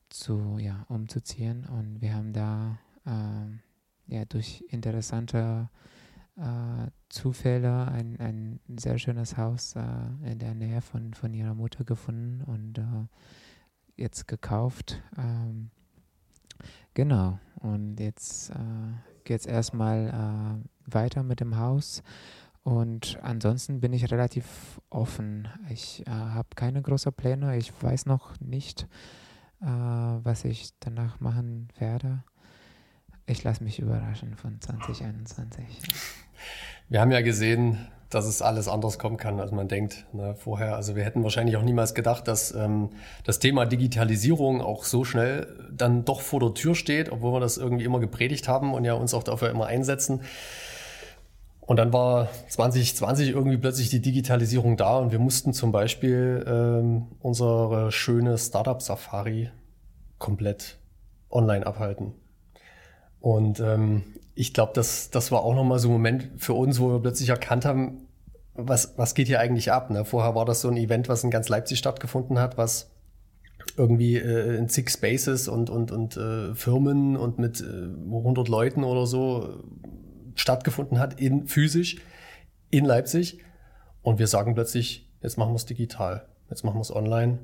zu, ja, umzuziehen. Und wir haben da ja, durch interessante äh, Zufälle ein, ein sehr schönes Haus äh, in der Nähe von, von ihrer Mutter gefunden und äh, jetzt gekauft. Ähm, genau, und jetzt äh, geht es erstmal äh, weiter mit dem Haus. Und ansonsten bin ich relativ offen. Ich äh, habe keine großen Pläne. Ich weiß noch nicht, äh, was ich danach machen werde. Ich lasse mich überraschen von 2021. Wir haben ja gesehen, dass es alles anders kommen kann, als man denkt ne, vorher. Also wir hätten wahrscheinlich auch niemals gedacht, dass ähm, das Thema Digitalisierung auch so schnell dann doch vor der Tür steht, obwohl wir das irgendwie immer gepredigt haben und ja uns auch dafür immer einsetzen. Und dann war 2020 irgendwie plötzlich die Digitalisierung da und wir mussten zum Beispiel ähm, unsere schöne Startup-Safari komplett online abhalten. Und ähm, ich glaube, das, das war auch nochmal so ein Moment für uns, wo wir plötzlich erkannt haben, was, was geht hier eigentlich ab? Ne? Vorher war das so ein Event, was in ganz Leipzig stattgefunden hat, was irgendwie äh, in zig Spaces und, und, und äh, Firmen und mit äh, 100 Leuten oder so stattgefunden hat, in, physisch in Leipzig. Und wir sagen plötzlich, jetzt machen wir es digital, jetzt machen wir es online.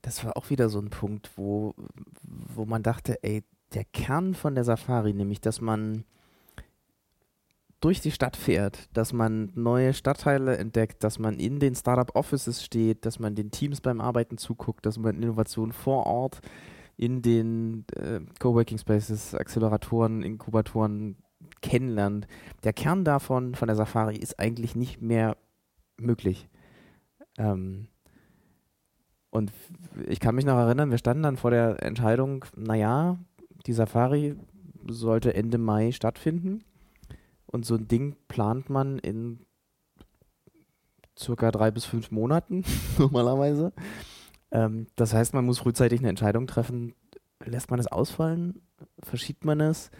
Das war auch wieder so ein Punkt, wo, wo man dachte, ey, der Kern von der Safari, nämlich dass man durch die Stadt fährt, dass man neue Stadtteile entdeckt, dass man in den Startup Offices steht, dass man den Teams beim Arbeiten zuguckt, dass man Innovationen vor Ort in den äh, Coworking Spaces, Acceleratoren, Inkubatoren kennenlernt. Der Kern davon, von der Safari, ist eigentlich nicht mehr möglich. Ähm, und ich kann mich noch erinnern, wir standen dann vor der Entscheidung, naja, die Safari sollte Ende Mai stattfinden. Und so ein Ding plant man in circa drei bis fünf Monaten normalerweise. Ähm, das heißt, man muss frühzeitig eine Entscheidung treffen. Lässt man es ausfallen? Verschiebt man es?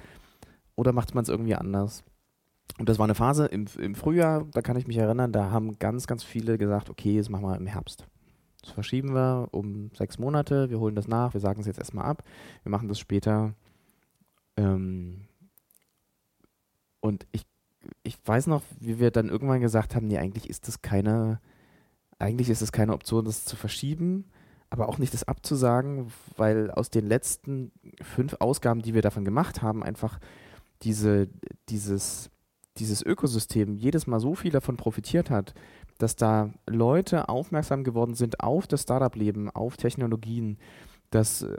Oder macht man es irgendwie anders? Und das war eine Phase im, im Frühjahr, da kann ich mich erinnern, da haben ganz, ganz viele gesagt, okay, das machen wir im Herbst. Das verschieben wir um sechs Monate, wir holen das nach, wir sagen es jetzt erstmal ab, wir machen das später. Ähm und ich, ich weiß noch, wie wir dann irgendwann gesagt haben, nee, eigentlich ist das keine, eigentlich ist es keine Option, das zu verschieben, aber auch nicht das abzusagen, weil aus den letzten fünf Ausgaben, die wir davon gemacht haben, einfach diese, dieses, dieses Ökosystem jedes Mal so viel davon profitiert hat, dass da Leute aufmerksam geworden sind auf das Startup-Leben, auf Technologien, dass äh,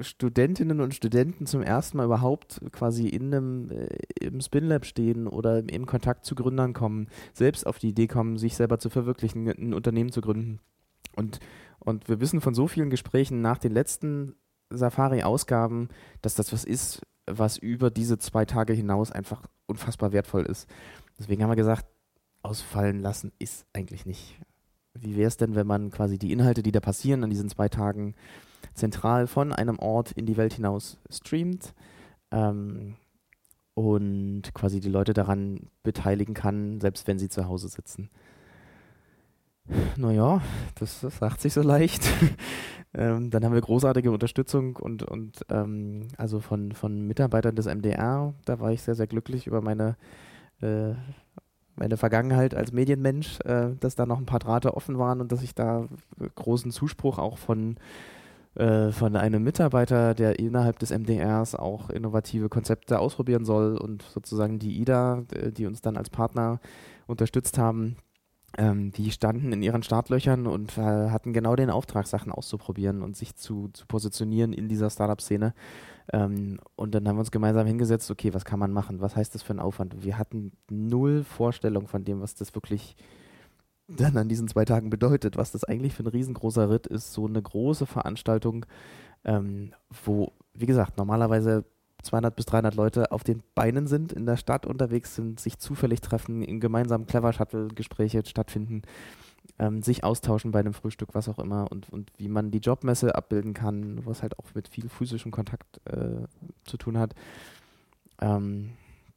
Studentinnen und Studenten zum ersten Mal überhaupt quasi in einem äh, im Spinlab stehen oder in Kontakt zu Gründern kommen, selbst auf die Idee kommen, sich selber zu verwirklichen, ein Unternehmen zu gründen. Und, und wir wissen von so vielen Gesprächen nach den letzten Safari-Ausgaben, dass das was ist, was über diese zwei Tage hinaus einfach unfassbar wertvoll ist. Deswegen haben wir gesagt, ausfallen lassen ist eigentlich nicht. Wie wäre es denn, wenn man quasi die Inhalte, die da passieren an diesen zwei Tagen, zentral von einem Ort in die Welt hinaus streamt ähm, und quasi die Leute daran beteiligen kann, selbst wenn sie zu Hause sitzen? Naja, das, sagt sich so leicht. ähm, dann haben wir großartige Unterstützung und, und ähm, also von, von Mitarbeitern des MDR. Da war ich sehr, sehr glücklich über meine, äh, meine Vergangenheit als Medienmensch, äh, dass da noch ein paar Drahte offen waren und dass ich da großen Zuspruch auch von äh, von einem Mitarbeiter, der innerhalb des MDRs auch innovative Konzepte ausprobieren soll und sozusagen die IDA, äh, die uns dann als Partner unterstützt haben, ähm, die standen in ihren Startlöchern und äh, hatten genau den Auftrag, Sachen auszuprobieren und sich zu, zu positionieren in dieser Startup-Szene. Ähm, und dann haben wir uns gemeinsam hingesetzt, okay, was kann man machen? Was heißt das für ein Aufwand? Wir hatten null Vorstellung von dem, was das wirklich dann an diesen zwei Tagen bedeutet, was das eigentlich für ein riesengroßer Ritt ist, so eine große Veranstaltung, ähm, wo, wie gesagt, normalerweise 200 bis 300 Leute auf den Beinen sind, in der Stadt unterwegs sind, sich zufällig treffen, in gemeinsamen Clever-Shuttle-Gespräche stattfinden, ähm, sich austauschen bei einem Frühstück, was auch immer und, und wie man die Jobmesse abbilden kann, was halt auch mit viel physischem Kontakt äh, zu tun hat. Ähm,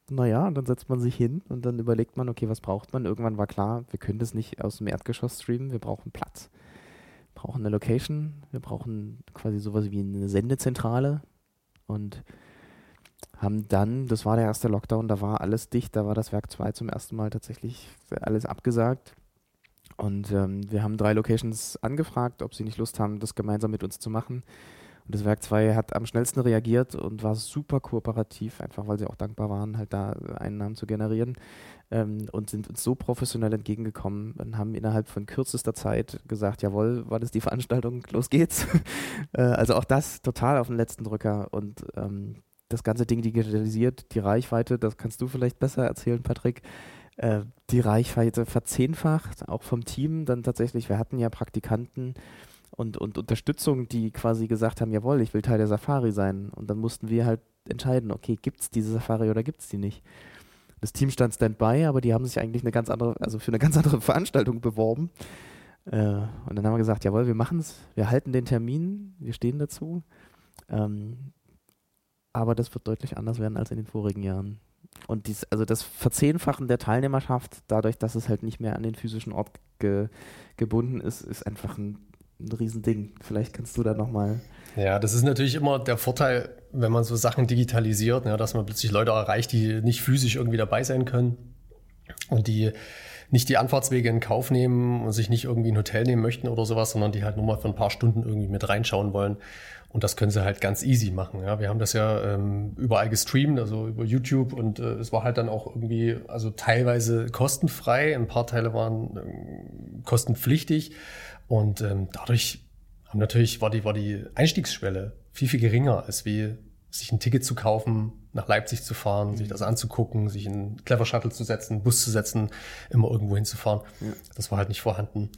naja, und dann setzt man sich hin und dann überlegt man, okay, was braucht man? Irgendwann war klar, wir können das nicht aus dem Erdgeschoss streamen, wir brauchen Platz. Wir brauchen eine Location, wir brauchen quasi sowas wie eine Sendezentrale und haben dann, das war der erste Lockdown, da war alles dicht, da war das Werk 2 zum ersten Mal tatsächlich alles abgesagt. Und ähm, wir haben drei Locations angefragt, ob sie nicht Lust haben, das gemeinsam mit uns zu machen. Und das Werk 2 hat am schnellsten reagiert und war super kooperativ, einfach weil sie auch dankbar waren, halt da Einnahmen zu generieren ähm, und sind uns so professionell entgegengekommen und haben innerhalb von kürzester Zeit gesagt, jawohl, war das die Veranstaltung, los geht's. äh, also auch das total auf den letzten Drücker und ähm, das ganze Ding digitalisiert, die Reichweite, das kannst du vielleicht besser erzählen, Patrick, äh, die Reichweite verzehnfacht, auch vom Team dann tatsächlich, wir hatten ja Praktikanten, und, und Unterstützung, die quasi gesagt haben, jawohl, ich will Teil der Safari sein. Und dann mussten wir halt entscheiden, okay, gibt es diese Safari oder gibt es die nicht? Das Team stand Standby, aber die haben sich eigentlich eine ganz andere, also für eine ganz andere Veranstaltung beworben. Äh, und dann haben wir gesagt, jawohl, wir machen es, wir halten den Termin, wir stehen dazu. Ähm, aber das wird deutlich anders werden als in den vorigen Jahren. Und dies, also das Verzehnfachen der Teilnehmerschaft, dadurch, dass es halt nicht mehr an den physischen Ort ge, gebunden ist, ist einfach ein ein Riesending. Vielleicht kannst du da nochmal. Ja, das ist natürlich immer der Vorteil, wenn man so Sachen digitalisiert, ja, dass man plötzlich Leute erreicht, die nicht physisch irgendwie dabei sein können und die nicht die Anfahrtswege in Kauf nehmen und sich nicht irgendwie ein Hotel nehmen möchten oder sowas, sondern die halt nur mal für ein paar Stunden irgendwie mit reinschauen wollen. Und das können sie halt ganz easy machen. Ja, wir haben das ja ähm, überall gestreamt, also über YouTube und äh, es war halt dann auch irgendwie, also teilweise kostenfrei, ein paar Teile waren ähm, kostenpflichtig. Und ähm, dadurch haben natürlich war die, war die Einstiegsschwelle viel, viel geringer, als wie sich ein Ticket zu kaufen, nach Leipzig zu fahren, mhm. sich das anzugucken, sich in einen Clever Shuttle zu setzen, einen Bus zu setzen, immer irgendwo hinzufahren. Ja. Das war halt nicht vorhanden.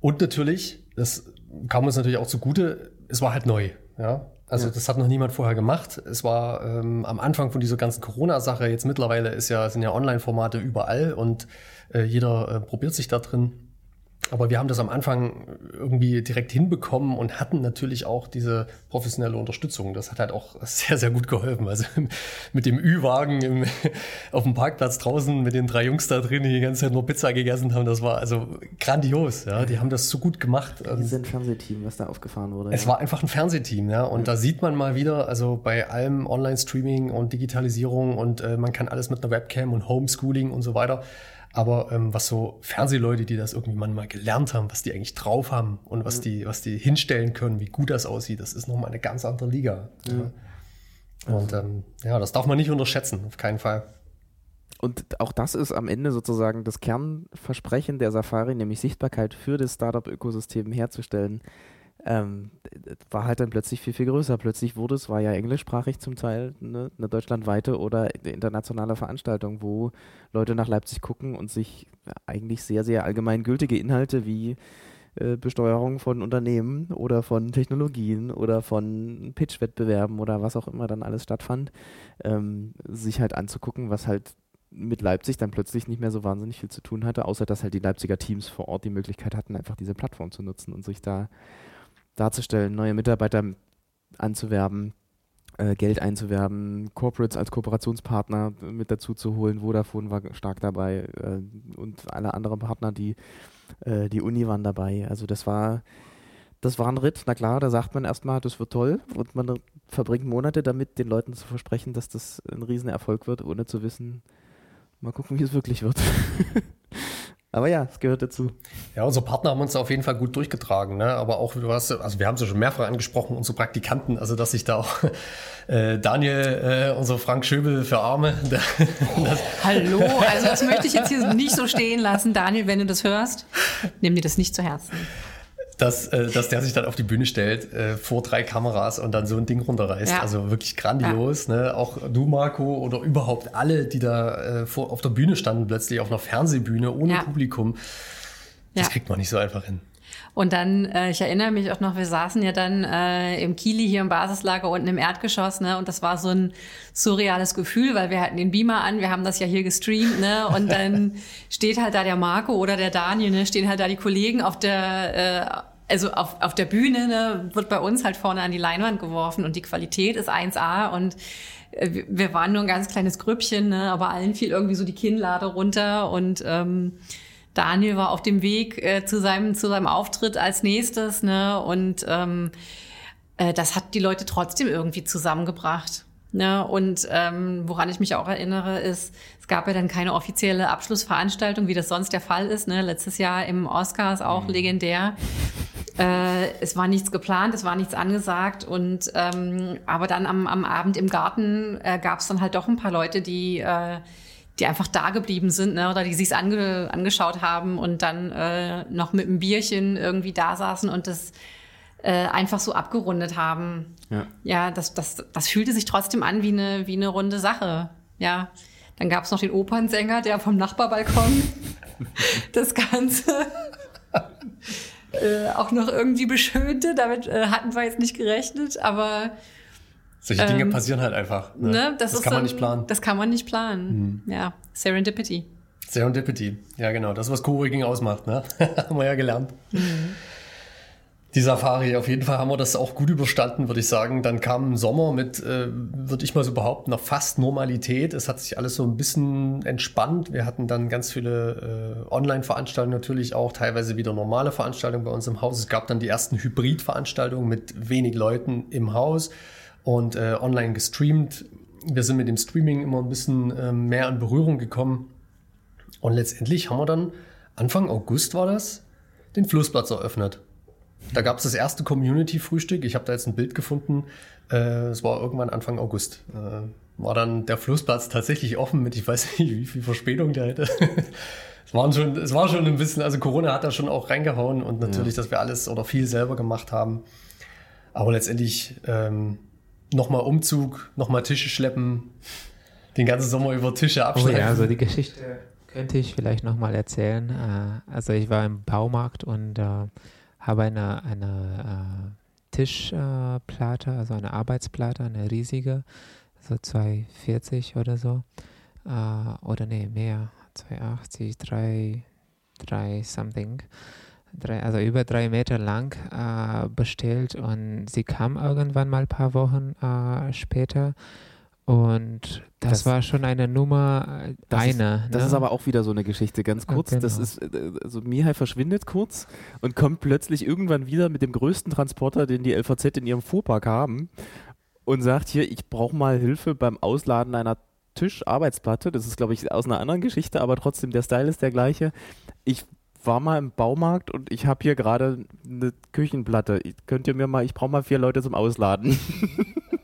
Und natürlich, das kam uns natürlich auch zugute, es war halt neu. Ja? Also ja. das hat noch niemand vorher gemacht. Es war ähm, am Anfang von dieser ganzen Corona-Sache, jetzt mittlerweile ist ja, sind ja Online-Formate überall und äh, jeder äh, probiert sich da drin. Aber wir haben das am Anfang irgendwie direkt hinbekommen und hatten natürlich auch diese professionelle Unterstützung. Das hat halt auch sehr, sehr gut geholfen. Also mit dem Ü-Wagen auf dem Parkplatz draußen mit den drei Jungs da drin, die die ganze Zeit nur Pizza gegessen haben, das war also grandios. Ja, die haben das so gut gemacht. Die sind Fernsehteam, was da aufgefahren wurde. Es ja. war einfach ein Fernsehteam, ja. Und ja. da sieht man mal wieder, also bei allem Online-Streaming und Digitalisierung und äh, man kann alles mit einer Webcam und Homeschooling und so weiter aber ähm, was so Fernsehleute, die das irgendwie mal gelernt haben, was die eigentlich drauf haben und was, mhm. die, was die hinstellen können, wie gut das aussieht, das ist nochmal eine ganz andere Liga. Mhm. Ja. Und ähm, ja, das darf man nicht unterschätzen, auf keinen Fall. und auch das ist am Ende sozusagen das Kernversprechen der Safari, nämlich Sichtbarkeit für das Startup-Ökosystem herzustellen, ähm, war halt dann plötzlich viel, viel größer. Plötzlich wurde es, war ja englischsprachig zum Teil, ne, eine deutschlandweite oder internationale Veranstaltung, wo Leute nach Leipzig gucken und sich eigentlich sehr, sehr allgemeingültige Inhalte wie äh, Besteuerung von Unternehmen oder von Technologien oder von Pitch-Wettbewerben oder was auch immer dann alles stattfand, ähm, sich halt anzugucken, was halt mit Leipzig dann plötzlich nicht mehr so wahnsinnig viel zu tun hatte, außer dass halt die Leipziger Teams vor Ort die Möglichkeit hatten, einfach diese Plattform zu nutzen und sich da darzustellen, neue Mitarbeiter anzuwerben, äh, Geld einzuwerben, Corporates als Kooperationspartner mit dazu zu holen. Vodafone war stark dabei äh, und alle anderen Partner, die äh, die Uni waren dabei. Also das war das war ein Ritt, na klar, da sagt man erstmal, das wird toll und man verbringt Monate damit, den Leuten zu versprechen, dass das ein Riesenerfolg wird, ohne zu wissen, mal gucken, wie es wirklich wird. Aber ja, es gehört dazu. Ja, unsere Partner haben uns auf jeden Fall gut durchgetragen. Ne? Aber auch, du hast, also wir haben es ja schon mehrfach angesprochen, unsere Praktikanten, also dass sich da auch äh, Daniel, äh, unser Frank Schöbel für Arme. Hallo, also das möchte ich jetzt hier nicht so stehen lassen. Daniel, wenn du das hörst, nimm dir das nicht zu Herzen dass, äh, dass der sich dann auf die Bühne stellt, äh, vor drei Kameras und dann so ein Ding runterreißt. Ja. Also wirklich grandios. Ja. Ne? Auch du, Marco, oder überhaupt alle, die da äh, vor, auf der Bühne standen, plötzlich auf einer Fernsehbühne ohne ja. Publikum. Das kriegt man nicht so einfach hin. Und dann, äh, ich erinnere mich auch noch, wir saßen ja dann äh, im Kili hier im Basislager unten im Erdgeschoss, ne? Und das war so ein surreales Gefühl, weil wir hatten den Beamer an, wir haben das ja hier gestreamt, ne? Und dann steht halt da der Marco oder der Daniel, ne? Stehen halt da die Kollegen auf der äh, also auf, auf der Bühne ne, wird bei uns halt vorne an die Leinwand geworfen und die Qualität ist 1A und äh, wir waren nur ein ganz kleines Grüppchen, ne, aber allen fiel irgendwie so die Kinnlade runter und ähm, Daniel war auf dem Weg äh, zu seinem zu seinem Auftritt als nächstes, ne? Und ähm, äh, das hat die Leute trotzdem irgendwie zusammengebracht. Ne? Und ähm, woran ich mich auch erinnere, ist, es gab ja dann keine offizielle Abschlussveranstaltung, wie das sonst der Fall ist. Ne? Letztes Jahr im Oscars auch mhm. legendär. Äh, es war nichts geplant, es war nichts angesagt. Und ähm, aber dann am, am Abend im Garten äh, gab es dann halt doch ein paar Leute, die äh, die einfach da geblieben sind ne, oder die sich's ange, angeschaut haben und dann äh, noch mit einem Bierchen irgendwie da saßen und das äh, einfach so abgerundet haben. Ja, ja das, das, das fühlte sich trotzdem an wie eine, wie eine runde Sache. Ja. Dann gab's noch den Opernsänger, der vom Nachbarbalkon das Ganze äh, auch noch irgendwie beschönte. Damit äh, hatten wir jetzt nicht gerechnet, aber solche Dinge ähm, passieren halt einfach. Ne? Ne? Das, das kann man nicht planen. Das kann man nicht planen. Mhm. Ja, Serendipity. Serendipity, ja genau. Das, was Co-Working ausmacht, ne? haben wir ja gelernt. Mhm. Die Safari, auf jeden Fall haben wir das auch gut überstanden, würde ich sagen. Dann kam ein Sommer mit, äh, würde ich mal so behaupten, noch fast Normalität. Es hat sich alles so ein bisschen entspannt. Wir hatten dann ganz viele äh, Online-Veranstaltungen natürlich auch, teilweise wieder normale Veranstaltungen bei uns im Haus. Es gab dann die ersten Hybrid-Veranstaltungen mit wenig Leuten im Haus und äh, online gestreamt. Wir sind mit dem Streaming immer ein bisschen äh, mehr in Berührung gekommen. Und letztendlich haben wir dann, Anfang August war das, den Flussplatz eröffnet. Da gab es das erste Community-Frühstück. Ich habe da jetzt ein Bild gefunden. Äh, es war irgendwann Anfang August. Äh, war dann der Flussplatz tatsächlich offen mit, ich weiß nicht, wie viel Verspätung der hätte. es, waren schon, es war schon ein bisschen, also Corona hat da schon auch reingehauen und natürlich, ja. dass wir alles oder viel selber gemacht haben. Aber letztendlich ähm, nochmal Umzug, nochmal Tische schleppen, den ganzen Sommer über Tische abschleppen. Oh ja, also die Geschichte könnte ich vielleicht nochmal erzählen. Äh, also ich war im Baumarkt und äh, habe eine, eine äh, Tischplatte, also eine Arbeitsplatte, eine riesige, so 240 oder so. oder nee, mehr, 280, 3, 3 something drei, also über drei Meter lang äh, bestellt und sie kam irgendwann mal ein paar Wochen äh, später. Und das, das, war schon eine Nummer äh, das eine. Ist, ne? das ist aber auch wieder so eine Geschichte, ganz kurz. Genau. Das ist, äh, also Mihai verschwindet kurz und kommt plötzlich irgendwann wieder mit dem größten Transporter, den die LVZ in ihrem Fuhrpark haben und sagt hier, ich brauche mal Hilfe beim Ausladen einer Tischarbeitsplatte. Das ist, glaube ich, aus einer anderen Geschichte, aber trotzdem der Style ist der gleiche. Ich war mal im Baumarkt und ich habe hier gerade eine Küchenplatte. Könnt ihr mir mal, ich brauche mal vier Leute zum Ausladen.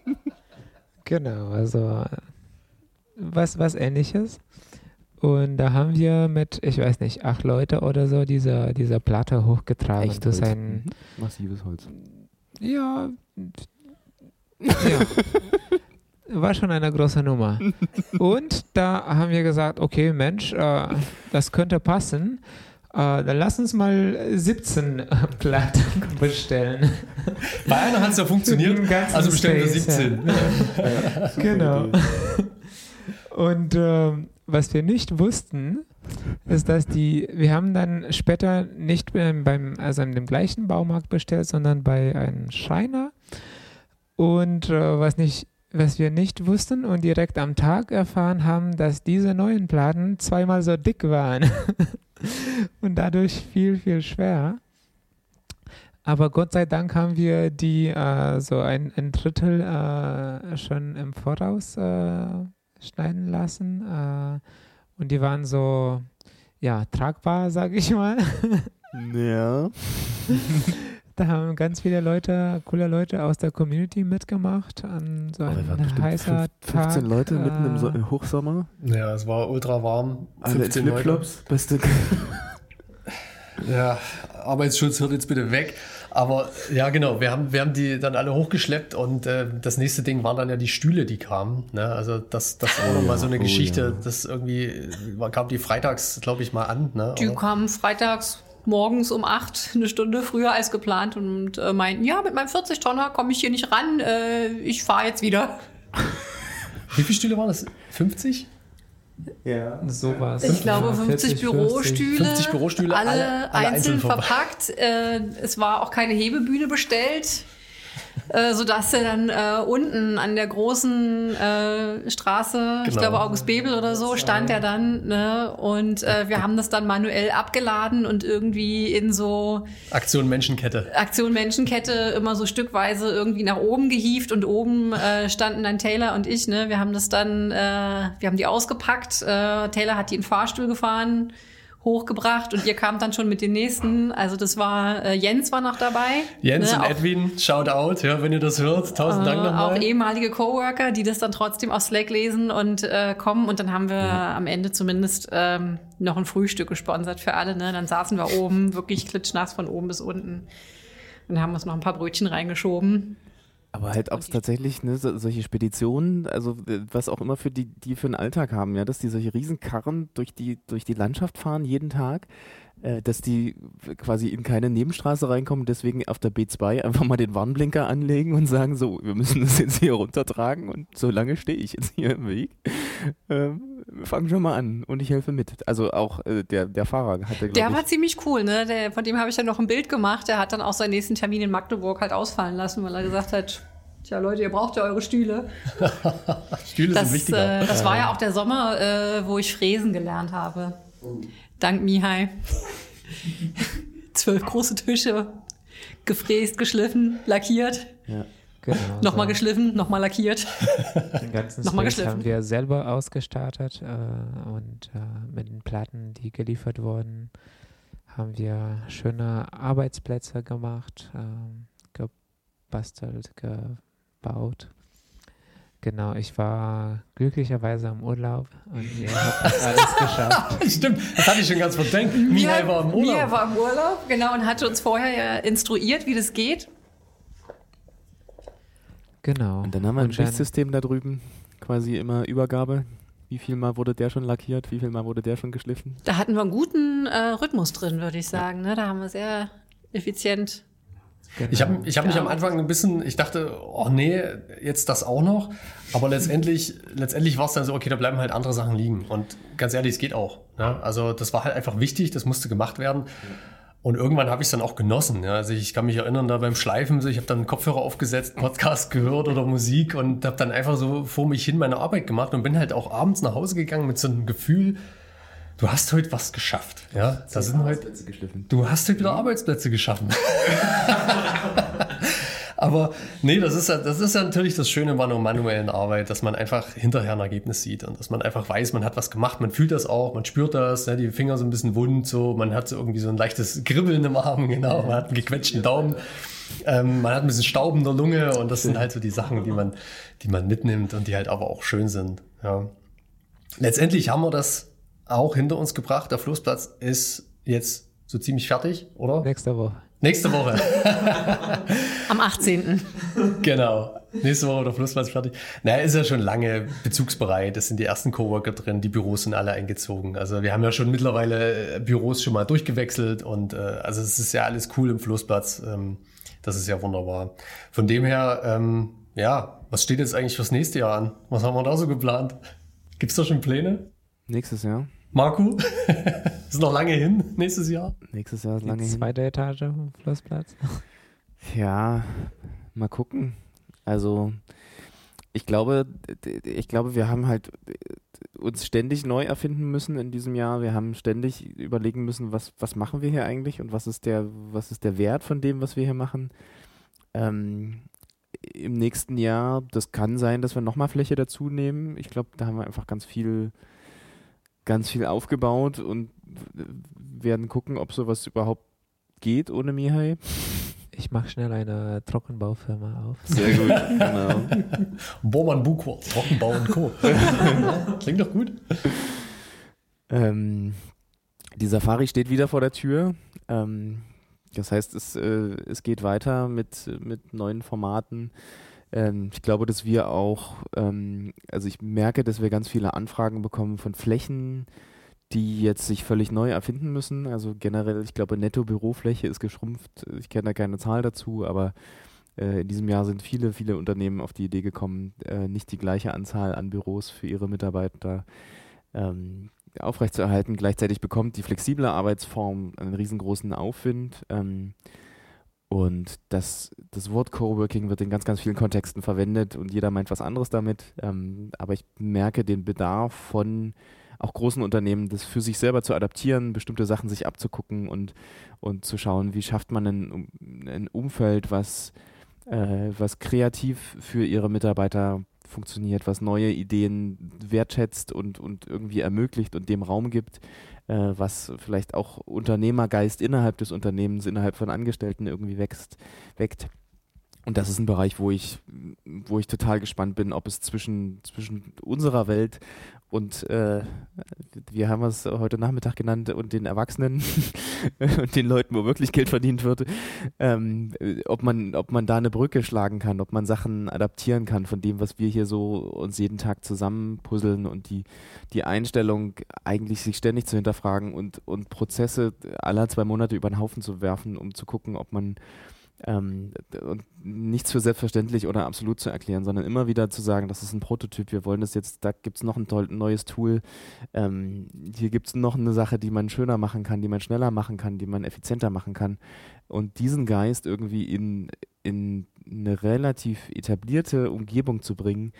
genau, also was, was ähnliches. Und da haben wir mit, ich weiß nicht, acht Leute oder so diese, diese Platte hochgetragen. Echt das ist ein, Mhm. Massives Holz. ja, ja. War schon eine große Nummer. Und da haben wir gesagt, okay, Mensch, äh, das könnte passen. Äh, dann lass uns mal 17 Platten bestellen. Bei einer hat es ja funktioniert, also bestellen wir Space, 17. Genau. Und ähm, was wir nicht wussten, ist, dass die, wir haben dann später nicht beim, beim also in dem gleichen Baumarkt bestellt, sondern bei einem Schreiner. Und äh, was nicht, was wir nicht wussten und direkt am Tag erfahren haben, dass diese neuen Platten zweimal so dick waren und dadurch viel, viel schwer. Aber Gott sei Dank haben wir die äh, so ein, ein Drittel äh, schon im Voraus äh, schneiden lassen. Äh, und die waren so, ja, tragbar, sage ich mal. Ja. Da haben ganz viele Leute, coole Leute aus der Community mitgemacht an so einem bestimmt heißer fünf- 15 Tag. Leute mitten im, so äh, im Hochsommer. Ja, es war ultra warm. Alle in 15 Leute. Flipflops. Beste. Ja, Arbeitsschutz hört jetzt bitte weg. Aber ja, genau, wir haben, wir haben die dann alle hochgeschleppt und äh, das nächste Ding waren dann ja die Stühle, die kamen. Ne? Also das, das war Oh nochmal ja, so eine oh Geschichte. ja. Das irgendwie äh, kam die freitags, glaube ich, mal an. Ne? Die kamen freitags morgens um acht, eine Stunde früher als geplant und äh, meinten, ja, mit meinem 40-Tonner komme ich hier nicht ran, äh, ich fahre jetzt wieder. Wie viele Stühle waren das? 50? Ja. sowas. Ich glaube 50 Bürostühle, 50 Bürostühle, alle, alle- einzeln einzeln verpackt. verpackt. Äh, es war auch keine Hebebühne bestellt, äh, sodass er dann äh, unten an der großen äh, Straße, ich Genau. glaube August Bebel oder so, stand er dann. Ne? Und äh, wir haben das dann manuell abgeladen und irgendwie in so Aktion Menschenkette. Aktion Menschenkette immer so stückweise irgendwie nach oben gehievt und oben äh, standen dann Taylor und ich. Ne? Wir haben das dann, äh, wir haben die ausgepackt. Äh, Taylor hat die in den Fahrstuhl gefahren, hochgebracht und ihr kamt dann schon mit den nächsten. Also das war, äh, Jens war noch dabei. Jens ne? und auch, Edwin, shout out, ja, wenn ihr das hört. Tausend Dank äh, auch nochmal. ehemalige Coworker, die das dann trotzdem auf Slack lesen und äh, kommen. Und dann haben wir am Ende zumindest ähm, noch ein Frühstück gesponsert für alle. Ne? Dann saßen wir oben, wirklich klitschnass von oben bis unten. Und haben uns noch ein paar Brötchen reingeschoben. Aber halt auch tatsächlich ne, so, solche Speditionen, also was auch immer für die, die für einen Alltag haben, ja, dass die solche Riesenkarren durch die, durch die Landschaft fahren jeden Tag, äh, dass die quasi in keine Nebenstraße reinkommen, deswegen auf der B2 einfach mal den Warnblinker anlegen und sagen, so, wir müssen das jetzt hier runtertragen und so lange stehe ich jetzt hier im Weg. Ähm, wir fangen schon mal an und ich helfe mit. Also auch äh, der, der Fahrer hatte, Der glaube war ich, ziemlich cool, ne? Der, von dem habe ich dann noch ein Bild gemacht. Der hat dann auch seinen nächsten Termin in Magdeburg halt ausfallen lassen, weil er gesagt hat, tja Leute, ihr braucht ja eure Stühle. Stühle Das, sind wichtiger. äh, das war ja auch der Sommer, äh, wo ich Fräsen gelernt habe. Dank Mihai. Zwölf große Tische, gefräst, geschliffen, lackiert, ja. Genau, nochmal so. geschliffen, nochmal lackiert. Den ganzen Nochmal Space geschliffen. haben wir selber ausgestattet äh, und äh, mit den Platten, die geliefert wurden, haben wir schöne Arbeitsplätze gemacht, ähm, gebastelt, gebaut. Genau, ich war glücklicherweise im Urlaub und ihr habt das alles geschafft. Stimmt, das hatte ich schon ganz verdrängt. Mihai war im Urlaub. Mia war im Urlaub, genau, und hatte uns vorher ja instruiert, wie das geht. Genau. Und dann haben wir ein Schichtsystem da drüben, quasi immer Übergabe. Wie viel Mal wurde der schon lackiert, wie viel Mal wurde der schon geschliffen? Da hatten wir einen guten äh, Rhythmus drin, würde ich sagen. Ne? Da haben wir sehr effizient. Genau. Ich habe ich hab mich am Anfang ein bisschen, ich dachte, oh nee, jetzt das auch noch. Aber letztendlich, letztendlich war es dann so, okay, da bleiben halt andere Sachen liegen. Und ganz ehrlich, es geht auch. Ne? Also das war halt einfach wichtig, das musste gemacht werden. Und irgendwann habe ich es dann auch genossen. Ja? Also ich kann mich erinnern, da beim Schleifen, so, ich habe dann Kopfhörer aufgesetzt, Podcast gehört oder Musik und habe dann einfach so vor mich hin meine Arbeit gemacht und bin halt auch abends nach Hause gegangen mit so einem Gefühl, du hast heute was geschafft. Ja, da sind heute. Du hast heute wieder Arbeitsplätze geschaffen. Aber nee, das ist, ja, das ist ja natürlich das Schöne bei einer manuellen Arbeit, dass man einfach hinterher ein Ergebnis sieht und dass man einfach weiß, man hat was gemacht, man fühlt das auch, man spürt das, ne, die Finger so ein bisschen wund, so, man hat so irgendwie so ein leichtes Kribbeln im Arm, genau, man hat einen gequetschten Daumen, ähm, man hat ein bisschen Staub in der Lunge und das sind halt so die Sachen, die man, die man mitnimmt und die halt aber auch schön sind. Ja. Letztendlich haben wir das auch hinter uns gebracht. Der Flussplatz ist jetzt so ziemlich fertig, oder? Nächste Woche. Nächste Woche. Am 18. genau. Nächste Woche der Flussplatz fertig. Naja, ist ja schon lange bezugsbereit. Es sind die ersten Coworker drin, die Büros sind alle eingezogen. Also wir haben ja schon mittlerweile äh, Büros schon mal durchgewechselt und äh, also es ist ja alles cool im Flussplatz. Ähm, das ist ja wunderbar. Von dem her, ähm, ja, was steht jetzt eigentlich fürs nächste Jahr an? Was haben wir da so geplant? Gibt es da schon Pläne? Nächstes Jahr. Marco? ist noch lange hin, nächstes Jahr? Nächstes Jahr ist lange Die hin. zweite Etage vom Flussplatz. Ja, mal gucken. Also ich glaube, ich glaube, wir haben halt uns ständig neu erfinden müssen in diesem Jahr. Wir haben ständig überlegen müssen, was, was machen wir hier eigentlich und was ist der, was ist der Wert von dem, was wir hier machen. Ähm, Im nächsten Jahr, das kann sein, dass wir nochmal Fläche dazu nehmen. Ich glaube, da haben wir einfach ganz viel, ganz viel aufgebaut und werden gucken, ob sowas überhaupt geht ohne Mihai. Ich mache schnell eine Trockenbaufirma auf. Sehr gut, genau. Bormann Buchwort, Trockenbau und Co. Klingt doch gut. Ähm, die Safari steht wieder vor der Tür. Ähm, das heißt, es, äh, es geht weiter mit, mit neuen Formaten. Ähm, ich glaube, dass wir auch, ähm, also ich merke, dass wir ganz viele Anfragen bekommen von Flächen, die jetzt sich völlig neu erfinden müssen. Also generell, ich glaube, Netto-Bürofläche ist geschrumpft. Ich kenne da keine Zahl dazu, aber äh, in diesem Jahr sind viele, viele Unternehmen auf die Idee gekommen, äh, nicht die gleiche Anzahl an Büros für ihre Mitarbeiter ähm, aufrechtzuerhalten. Gleichzeitig bekommt die flexible Arbeitsform einen riesengroßen Aufwind. Ähm, und das, das Wort Coworking wird in ganz, ganz vielen Kontexten verwendet und jeder meint was anderes damit. Ähm, aber ich merke den Bedarf von auch großen Unternehmen, das für sich selber zu adaptieren, bestimmte Sachen sich abzugucken und, und zu schauen, wie schafft man ein, ein Umfeld, was, äh, was kreativ für ihre Mitarbeiter funktioniert, was neue Ideen wertschätzt und, und irgendwie ermöglicht und dem Raum gibt, was vielleicht auch Unternehmergeist innerhalb des Unternehmens, innerhalb von Angestellten irgendwie wächst, weckt. Und das ist ein Bereich, wo ich, wo ich total gespannt bin, ob es zwischen, zwischen unserer Welt und äh, wir haben es heute Nachmittag genannt und den Erwachsenen und den Leuten, wo wirklich Geld verdient wird, ähm, ob man, ob man da eine Brücke schlagen kann, ob man Sachen adaptieren kann von dem, was wir hier so uns jeden Tag zusammenpuzzeln und die, die Einstellung eigentlich sich ständig zu hinterfragen und, und Prozesse aller zwei Monate über den Haufen zu werfen, um zu gucken, ob man ähm, und nichts für selbstverständlich oder absolut zu erklären, sondern immer wieder zu sagen, das ist ein Prototyp, wir wollen das jetzt, da gibt es noch ein toll, neues Tool, ähm, hier gibt es noch eine Sache, die man schöner machen kann, die man schneller machen kann, die man effizienter machen kann. Und diesen Geist irgendwie in, in eine relativ etablierte Umgebung zu bringen,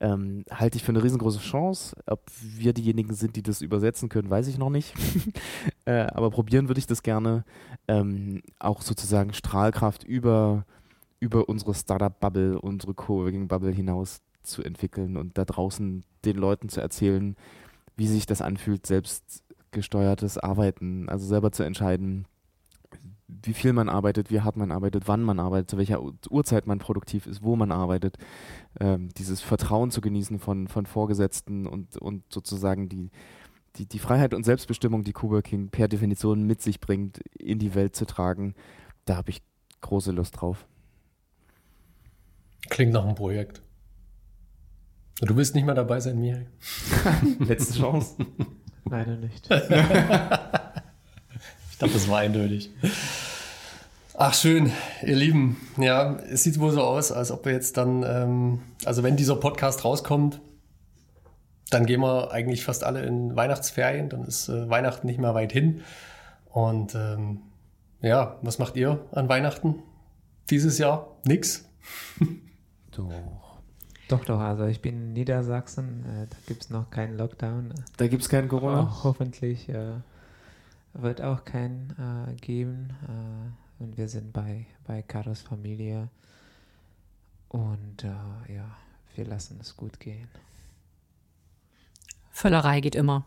ähm, halte ich für eine riesengroße Chance. Ob wir diejenigen sind, die das übersetzen können, weiß ich noch nicht. äh, aber probieren würde ich das gerne. Ähm, auch sozusagen Strahlkraft über, über unsere Startup-Bubble, unsere Coworking-Bubble hinaus zu entwickeln und da draußen den Leuten zu erzählen, wie sich das anfühlt, selbstgesteuertes Arbeiten, also selber zu entscheiden, wie viel man arbeitet, wie hart man arbeitet, wann man arbeitet, zu welcher Uhrzeit man produktiv ist, wo man arbeitet, ähm, dieses Vertrauen zu genießen von, von Vorgesetzten und, und sozusagen die, die, die Freiheit und Selbstbestimmung, die Coworking per Definition mit sich bringt, in die Welt zu tragen, da habe ich große Lust drauf. Klingt nach einem Projekt. Du willst nicht mehr dabei sein, Michael? Letzte Chance. Leider nicht. Ich dachte, das war eindeutig. Ach schön, ihr Lieben. Ja, es sieht wohl so aus, als ob wir jetzt dann, ähm, also wenn dieser Podcast rauskommt, dann gehen wir eigentlich fast alle in Weihnachtsferien. Dann ist äh, Weihnachten nicht mehr weit hin. Und ähm, ja, was macht ihr an Weihnachten dieses Jahr? Nix. Doch. Doch, doch, also ich bin in Niedersachsen, äh, da gibt es noch keinen Lockdown. Da gibt es keinen Corona. Auch hoffentlich äh, wird auch keinen äh, geben. Und wir sind bei, bei Karos Familie. Und äh, ja, wir lassen es gut gehen. Völlerei geht immer.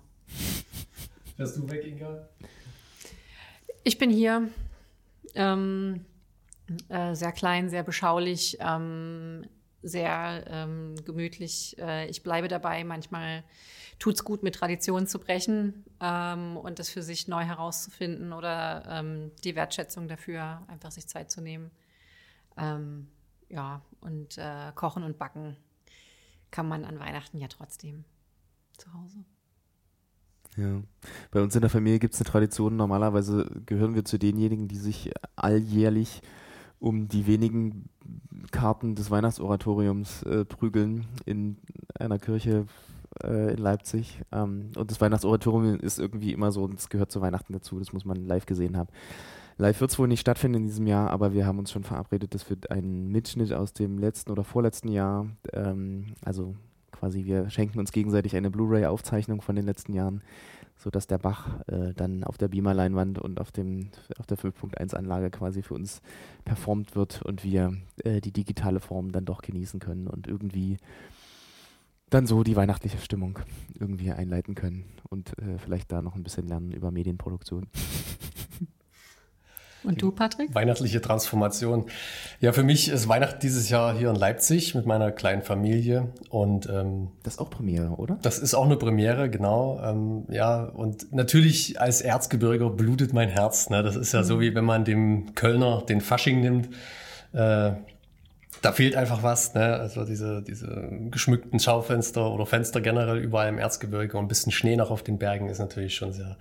Fährst du weg, Inga? Ich bin hier. Ähm, äh, sehr klein, sehr beschaulich. Ähm, sehr ähm, gemütlich. Äh, ich bleibe dabei. Manchmal tut es gut, mit Traditionen zu brechen ähm, und das für sich neu herauszufinden oder ähm, die Wertschätzung dafür, einfach sich Zeit zu nehmen. Ähm, ja, und äh, kochen und backen kann man an Weihnachten ja trotzdem zu Hause. Ja. Bei uns in der Familie gibt es eine Tradition. Normalerweise gehören wir zu denjenigen, die sich alljährlich um die wenigen Karten des Weihnachtsoratoriums äh, prügeln in einer Kirche äh, in Leipzig. Ähm, und das Weihnachtsoratorium ist irgendwie immer so, es gehört zu Weihnachten dazu, das muss man live gesehen haben. Live wird es wohl nicht stattfinden in diesem Jahr, aber wir haben uns schon verabredet, dass wir einen Mitschnitt aus dem letzten oder vorletzten Jahr, ähm, also quasi wir schenken uns gegenseitig eine Blu-ray-Aufzeichnung von den letzten Jahren, sodass der Bach äh, dann auf der Beamer-Leinwand und auf, dem, auf der 5.1-Anlage quasi für uns performt wird und wir äh, die digitale Form dann doch genießen können und irgendwie dann so die weihnachtliche Stimmung irgendwie einleiten können und äh, vielleicht da noch ein bisschen lernen über Medienproduktion. Und du, Patrick? Weihnachtliche Transformation. Ja, für mich ist Weihnachten dieses Jahr hier in Leipzig mit meiner kleinen Familie. Und ähm, das ist auch Premiere, oder? Das ist auch eine Premiere, genau. Ähm, ja, und natürlich als Erzgebirger blutet mein Herz. Ne? Das ist ja mhm. so, wie wenn man dem Kölner den Fasching nimmt. Äh, da fehlt einfach was, ne? Also diese, diese geschmückten Schaufenster oder Fenster generell überall im Erzgebirge und ein bisschen Schnee noch auf den Bergen ist natürlich schon sehr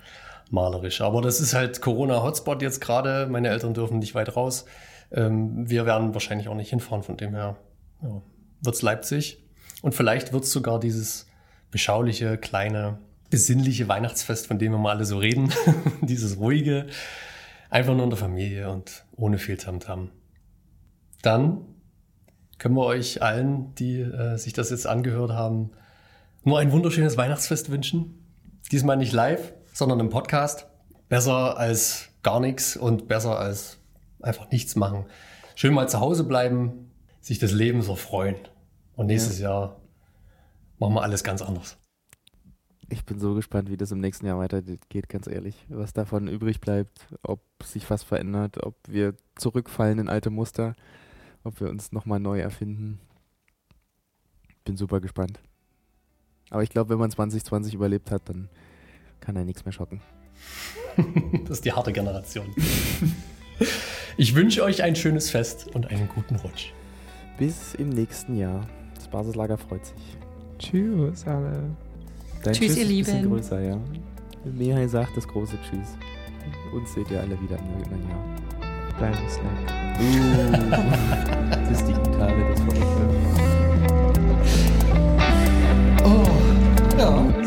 malerisch. Aber das ist halt Corona-Hotspot jetzt gerade. Meine Eltern dürfen nicht weit raus. Ähm, wir werden wahrscheinlich auch nicht hinfahren, von dem her ja, wird's Leipzig. Und vielleicht wird's sogar dieses beschauliche, kleine, besinnliche Weihnachtsfest, von dem wir mal alle so reden. dieses ruhige, einfach nur in der Familie und ohne viel Tamtam. -Tam. Dann können wir euch allen, die äh, sich das jetzt angehört haben, nur ein wunderschönes Weihnachtsfest wünschen. Diesmal nicht live, sondern im Podcast. Besser als gar nichts und besser als einfach nichts machen. Schön mal zu Hause bleiben, sich des Lebens erfreuen. Und nächstes ja. Jahr machen wir alles ganz anders. Ich bin so gespannt, wie das im nächsten Jahr weitergeht, ganz ehrlich. Was davon übrig bleibt, ob sich was verändert, ob wir zurückfallen in alte Muster, ob wir uns nochmal neu erfinden. Bin super gespannt. Aber ich glaube, wenn man 2020 überlebt hat, dann kann er nichts mehr schocken. das ist die harte Generation. ich wünsche euch ein schönes Fest und einen guten Rutsch. Bis im nächsten Jahr. Das Basislager freut sich. Tschüss alle. Dein Tschüss, Tschüss ihr Lieben. Bisschen größer, ja. Mihai sagt das große Tschüss. Uns seht ihr alle wieder im nächsten Jahr. Dein Slack. Uh. Das ist die Gitarre, das Verrückte. Oh, ja.